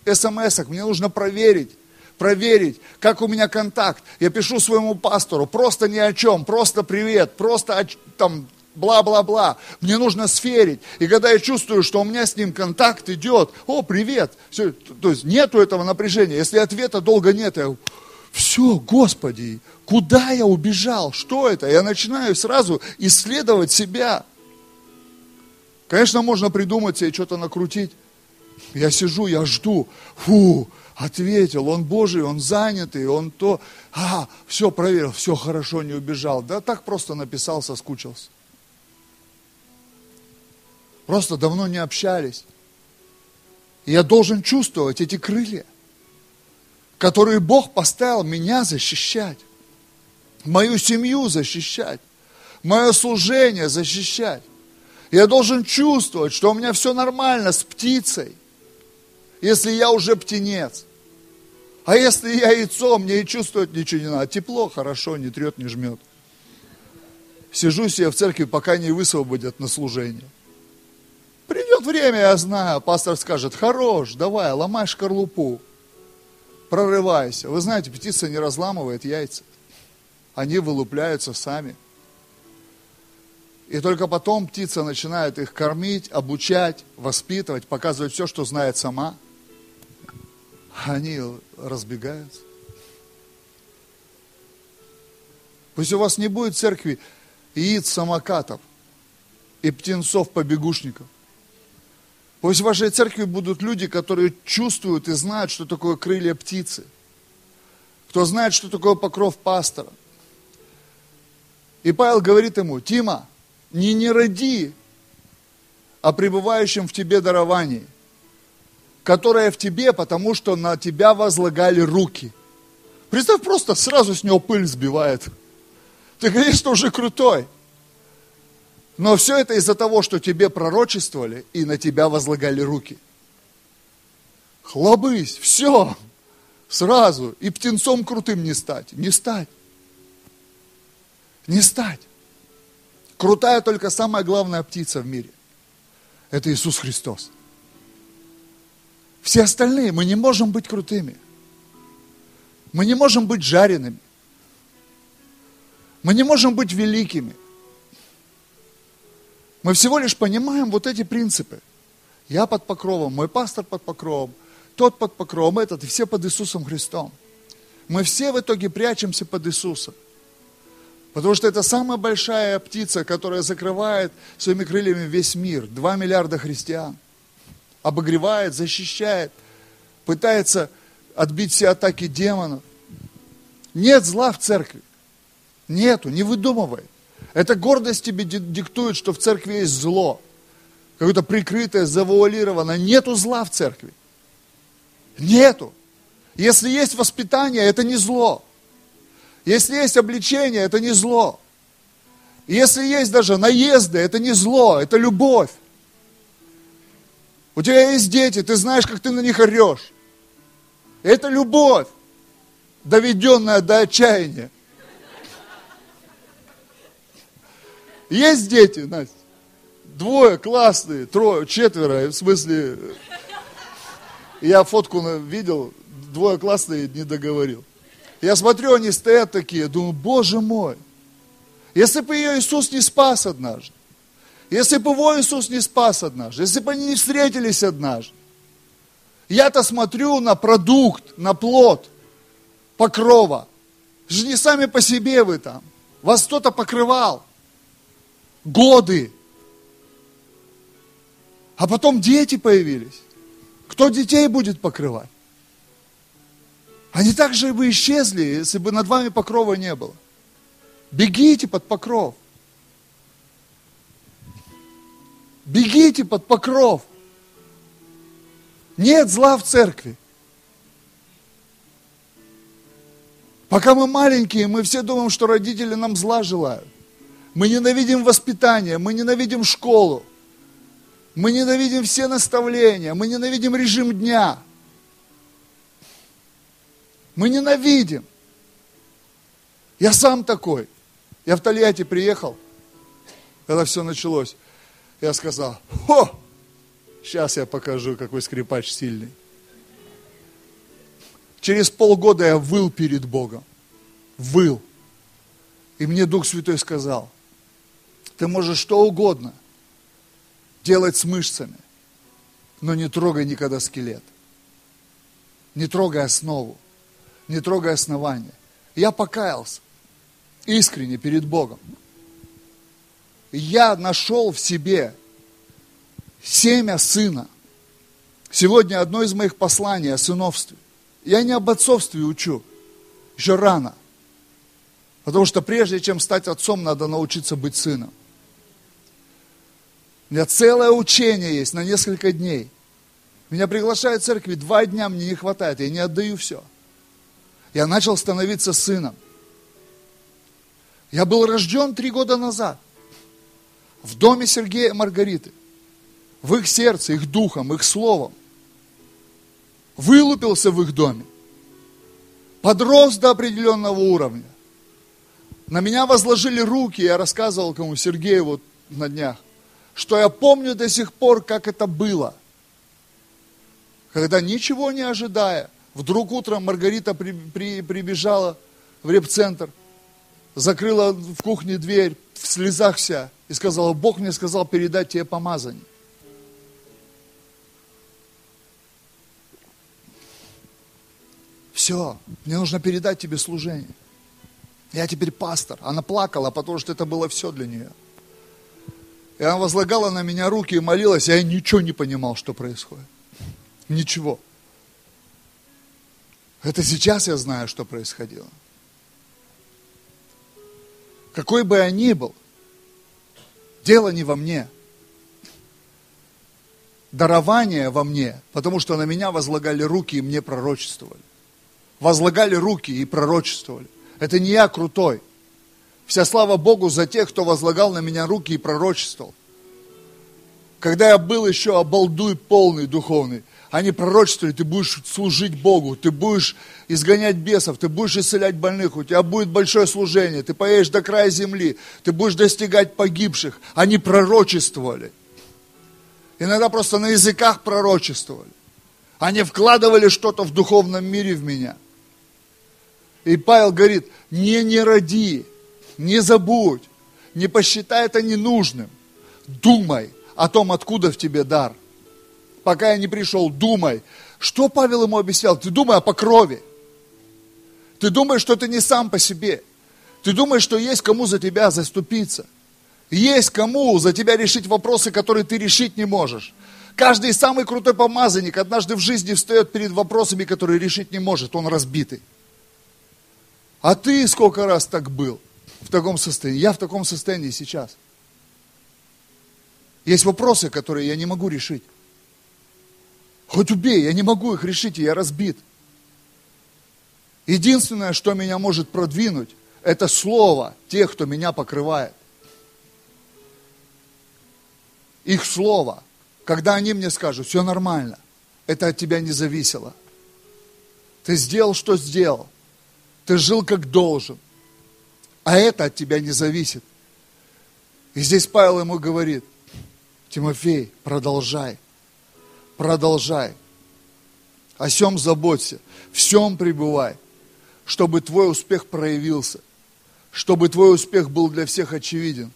смс мне нужно проверить, проверить, как у меня контакт. Я пишу своему пастору, просто ни о чем, просто привет, просто там бла-бла-бла. Мне нужно сферить. И когда я чувствую, что у меня с ним контакт идет, о, привет. Все, то есть нету этого напряжения. Если ответа долго нет, я все, Господи, куда я убежал? Что это? Я начинаю сразу исследовать себя. Конечно, можно придумать себе что-то накрутить. Я сижу, я жду. Фу, ответил, он Божий, он занятый, он то. А, все проверил, все хорошо, не убежал. Да так просто написал, соскучился. Просто давно не общались. Я должен чувствовать эти крылья, которые Бог поставил меня защищать, мою семью защищать, мое служение защищать. Я должен чувствовать, что у меня все нормально с птицей, если я уже птенец. А если я яйцо, мне и чувствовать ничего не надо. Тепло, хорошо, не трет, не жмет. Сижу себе в церкви, пока не высвободят на служение. Придет время, я знаю, пастор скажет, хорош, давай, ломай шкарлупу, прорывайся. Вы знаете, птица не разламывает яйца. Они вылупляются сами. И только потом птица начинает их кормить, обучать, воспитывать, показывать все, что знает сама. Они разбегаются. Пусть у вас не будет церкви яиц самокатов и птенцов-побегушников. Пусть в вашей церкви будут люди, которые чувствуют и знают, что такое крылья птицы. Кто знает, что такое покров пастора. И Павел говорит ему, Тима, не не роди о пребывающем в тебе даровании, которое в тебе, потому что на тебя возлагали руки. Представь, просто сразу с него пыль сбивает. Ты, конечно, уже крутой. Но все это из-за того, что тебе пророчествовали и на тебя возлагали руки. Хлобысь, все, сразу. И птенцом крутым не стать. Не стать. Не стать. Крутая только самая главная птица в мире. Это Иисус Христос. Все остальные, мы не можем быть крутыми. Мы не можем быть жареными. Мы не можем быть великими. Мы всего лишь понимаем вот эти принципы. Я под покровом, мой пастор под покровом, тот под покровом, этот, и все под Иисусом Христом. Мы все в итоге прячемся под Иисусом. Потому что это самая большая птица, которая закрывает своими крыльями весь мир. Два миллиарда христиан. Обогревает, защищает, пытается отбить все атаки демонов. Нет зла в церкви. Нету, не выдумывай. Это гордость тебе диктует, что в церкви есть зло. Какое-то прикрытое, завуалированное. Нету зла в церкви. Нету. Если есть воспитание, это не зло. Если есть обличение, это не зло. Если есть даже наезды, это не зло, это любовь. У тебя есть дети, ты знаешь, как ты на них орешь. Это любовь, доведенная до отчаяния. Есть дети, Настя? Двое классные, трое, четверо, в смысле, я фотку видел, двое классные, не договорил. Я смотрю, они стоят такие, думаю, боже мой, если бы ее Иисус не спас однажды, если бы его Иисус не спас однажды, если бы они не встретились однажды, я-то смотрю на продукт, на плод покрова. Же не сами по себе вы там. Вас кто-то покрывал годы. А потом дети появились. Кто детей будет покрывать? Они так же бы исчезли, если бы над вами покрова не было. Бегите под покров. Бегите под покров. Нет зла в церкви. Пока мы маленькие, мы все думаем, что родители нам зла желают. Мы ненавидим воспитание, мы ненавидим школу. Мы ненавидим все наставления, мы ненавидим режим дня. Мы ненавидим. Я сам такой. Я в Тольятти приехал, когда все началось. Я сказал, хо, сейчас я покажу, какой скрипач сильный. Через полгода я выл перед Богом. Выл. И мне Дух Святой сказал, ты можешь что угодно делать с мышцами, но не трогай никогда скелет. Не трогай основу, не трогай основание. Я покаялся искренне перед Богом. Я нашел в себе семя сына. Сегодня одно из моих посланий о сыновстве. Я не об отцовстве учу, еще рано. Потому что прежде чем стать отцом, надо научиться быть сыном. У меня целое учение есть на несколько дней. Меня приглашают в церкви, два дня мне не хватает, я не отдаю все. Я начал становиться сыном. Я был рожден три года назад в доме Сергея и Маргариты, в их сердце, их духом, их словом. Вылупился в их доме, подрос до определенного уровня. На меня возложили руки, я рассказывал кому Сергею вот на днях что я помню до сих пор, как это было. Когда ничего не ожидая, вдруг утром Маргарита при, при, прибежала в репцентр, закрыла в кухне дверь, в слезах вся, и сказала, Бог мне сказал передать тебе помазание. Все, мне нужно передать тебе служение. Я теперь пастор. Она плакала, потому что это было все для нее. И она возлагала на меня руки и молилась, а я ничего не понимал, что происходит. Ничего. Это сейчас я знаю, что происходило. Какой бы я ни был, дело не во мне. Дарование во мне, потому что на меня возлагали руки и мне пророчествовали. Возлагали руки и пророчествовали. Это не я крутой. Вся слава Богу за тех, кто возлагал на меня руки и пророчествовал. Когда я был еще обалдуй полный духовный, они пророчествовали, ты будешь служить Богу, ты будешь изгонять бесов, ты будешь исцелять больных, у тебя будет большое служение, ты поедешь до края земли, ты будешь достигать погибших. Они пророчествовали. Иногда просто на языках пророчествовали. Они вкладывали что-то в духовном мире в меня. И Павел говорит, не не роди, не забудь, не посчитай это ненужным. Думай о том, откуда в тебе дар. Пока я не пришел, думай. Что Павел ему объяснял? Ты думай о покрове. Ты думаешь, что ты не сам по себе. Ты думаешь, что есть кому за тебя заступиться. Есть кому за тебя решить вопросы, которые ты решить не можешь. Каждый самый крутой помазанник однажды в жизни встает перед вопросами, которые решить не может. Он разбитый. А ты сколько раз так был в таком состоянии? Я в таком состоянии сейчас. Есть вопросы, которые я не могу решить. Хоть убей, я не могу их решить, и я разбит. Единственное, что меня может продвинуть, это слово тех, кто меня покрывает. Их слово. Когда они мне скажут, все нормально, это от тебя не зависело. Ты сделал, что сделал. Ты жил, как должен. А это от тебя не зависит. И здесь Павел ему говорит, Тимофей, продолжай, продолжай. О всем заботься, всем пребывай, чтобы твой успех проявился, чтобы твой успех был для всех очевиден.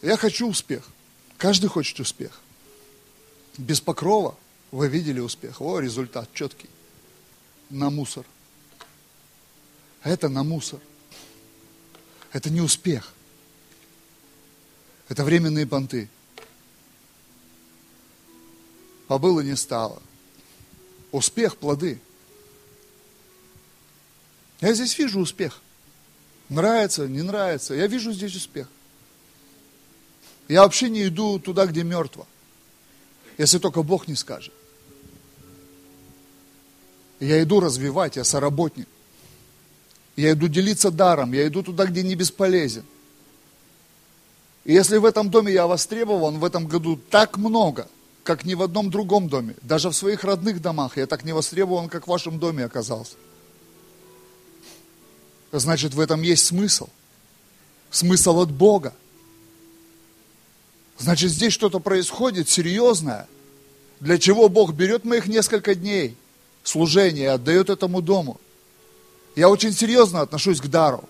Я хочу успех. Каждый хочет успех. Без покрова вы видели успех. О, результат четкий. На мусор. Это на мусор. Это не успех. Это временные понты. Побыло не стало. Успех, плоды. Я здесь вижу успех. Нравится, не нравится. Я вижу здесь успех. Я вообще не иду туда, где мертво. Если только Бог не скажет. Я иду развивать, я соработник. Я иду делиться даром, я иду туда, где не бесполезен. И если в этом доме я востребован в этом году так много, как ни в одном другом доме, даже в своих родных домах я так не востребован, как в вашем доме оказался. Значит, в этом есть смысл. Смысл от Бога. Значит, здесь что-то происходит серьезное, для чего Бог берет моих несколько дней служения и отдает этому дому. Я очень серьезно отношусь к дару.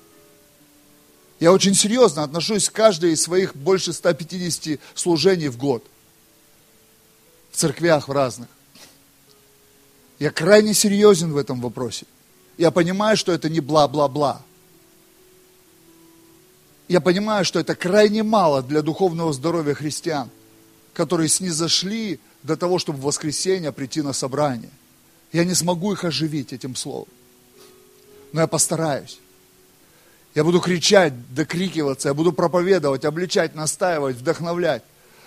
Я очень серьезно отношусь к каждой из своих больше 150 служений в год. В церквях в разных. Я крайне серьезен в этом вопросе. Я понимаю, что это не бла-бла-бла я понимаю, что это крайне мало для духовного здоровья христиан, которые снизошли до того, чтобы в воскресенье прийти на собрание. Я не смогу их оживить этим словом. Но я постараюсь. Я буду кричать, докрикиваться, я буду проповедовать, обличать, настаивать, вдохновлять.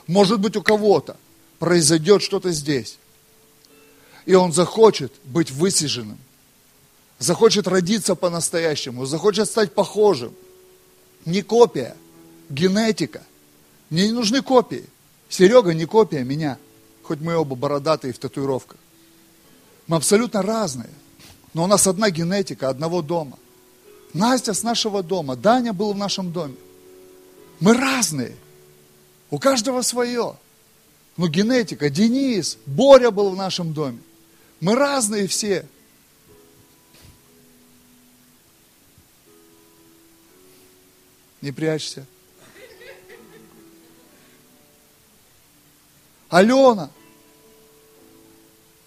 Может быть, у кого-то произойдет что-то здесь. И он захочет быть высиженным. Захочет родиться по-настоящему, захочет стать похожим – не копия, генетика. Мне не нужны копии. Серега не копия меня, хоть мы оба бородатые в татуировках. Мы абсолютно разные. Но у нас одна генетика, одного дома. Настя с нашего дома, Даня был в нашем доме. Мы разные. У каждого свое. Ну, генетика, Денис, Боря был в нашем доме. Мы разные все. Не прячься. Алена.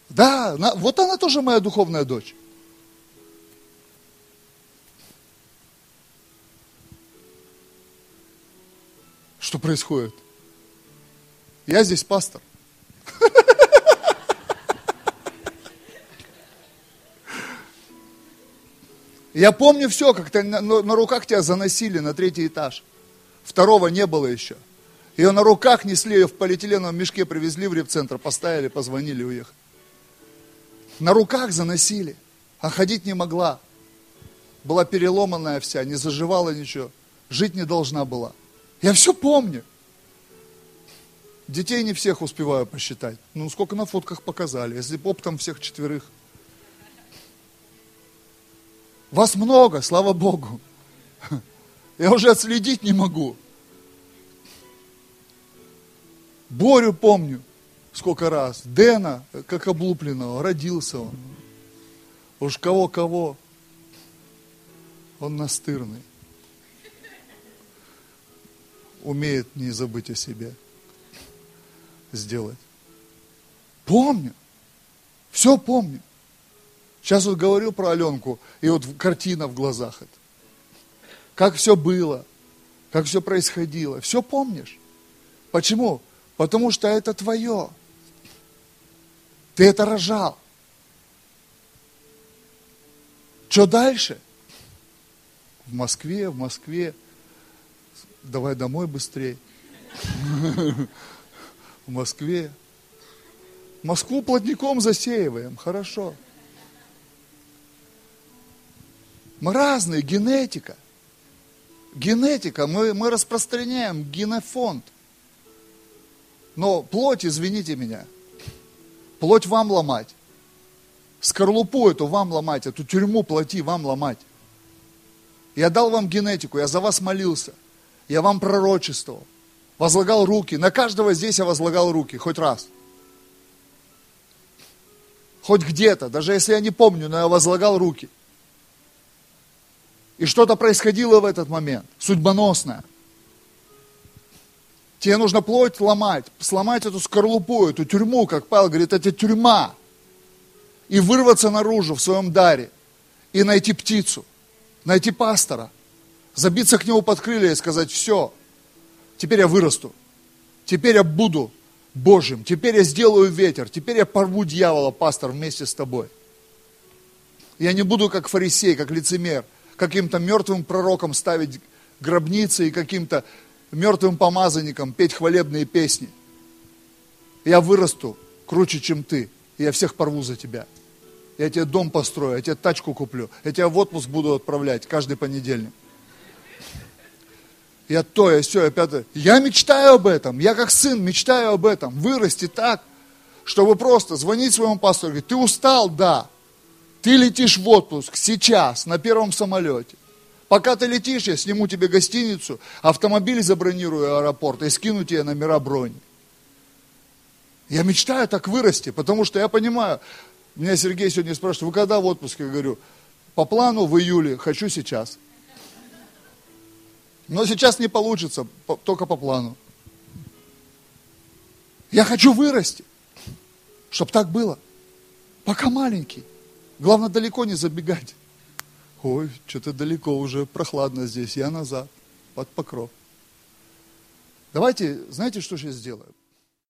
Да, вот она тоже моя духовная дочь. Что происходит? Я здесь пастор. Я помню все, как на, на руках тебя заносили на третий этаж. Второго не было еще. Ее на руках несли, ее в полиэтиленовом мешке привезли в репцентр, поставили, позвонили, уехали. На руках заносили, а ходить не могла. была переломанная вся, не заживала ничего, жить не должна была. Я все помню. Детей не всех успеваю посчитать. Ну, сколько на фотках показали, если оптом всех четверых. Вас много, слава Богу. Я уже отследить не могу. Борю помню, сколько раз. Дэна, как облупленного, родился он. Уж кого-кого. Он настырный. Умеет не забыть о себе. Сделать. Помню. Все помню. Сейчас вот говорил про Аленку, и вот картина в глазах это. Как все было, как все происходило. Все помнишь. Почему? Потому что это твое. Ты это рожал. Что дальше? В Москве, в Москве. Давай домой быстрее. [LAUGHS] В Москве. Москву плотником засеиваем, хорошо. Мы разные, генетика. Генетика, мы, мы распространяем генофонд. Но плоть, извините меня, плоть вам ломать. Скорлупу эту вам ломать, эту тюрьму плоти вам ломать. Я дал вам генетику, я за вас молился, я вам пророчествовал, возлагал руки. На каждого здесь я возлагал руки, хоть раз. Хоть где-то, даже если я не помню, но я возлагал руки – и что-то происходило в этот момент, судьбоносное. Тебе нужно плоть ломать, сломать эту скорлупу, эту тюрьму, как Павел говорит, это тюрьма. И вырваться наружу в своем даре. И найти птицу, найти пастора, забиться к нему под крылья и сказать, все, теперь я вырасту, теперь я буду Божьим, теперь я сделаю ветер, теперь я порву дьявола, пастор, вместе с тобой. Я не буду как фарисей, как лицемер – каким-то мертвым пророком ставить гробницы и каким-то мертвым помазанникам петь хвалебные песни. Я вырасту круче, чем ты, и я всех порву за тебя. Я тебе дом построю, я тебе тачку куплю, я тебя в отпуск буду отправлять каждый понедельник. Я то, я все, я пятое. Я мечтаю об этом, я как сын мечтаю об этом, вырасти так, чтобы просто звонить своему пастору, говорить, ты устал, да, ты летишь в отпуск сейчас на первом самолете. Пока ты летишь, я сниму тебе гостиницу, автомобиль забронирую аэропорт и скину тебе номера брони. Я мечтаю так вырасти, потому что я понимаю, меня Сергей сегодня спрашивает, вы когда в отпуске? Я говорю, по плану в июле, хочу сейчас. Но сейчас не получится, только по плану. Я хочу вырасти, чтобы так было. Пока маленький. Главное, далеко не забегать. Ой, что-то далеко уже, прохладно здесь, я назад, под покров. Давайте, знаете, что сейчас сделаю?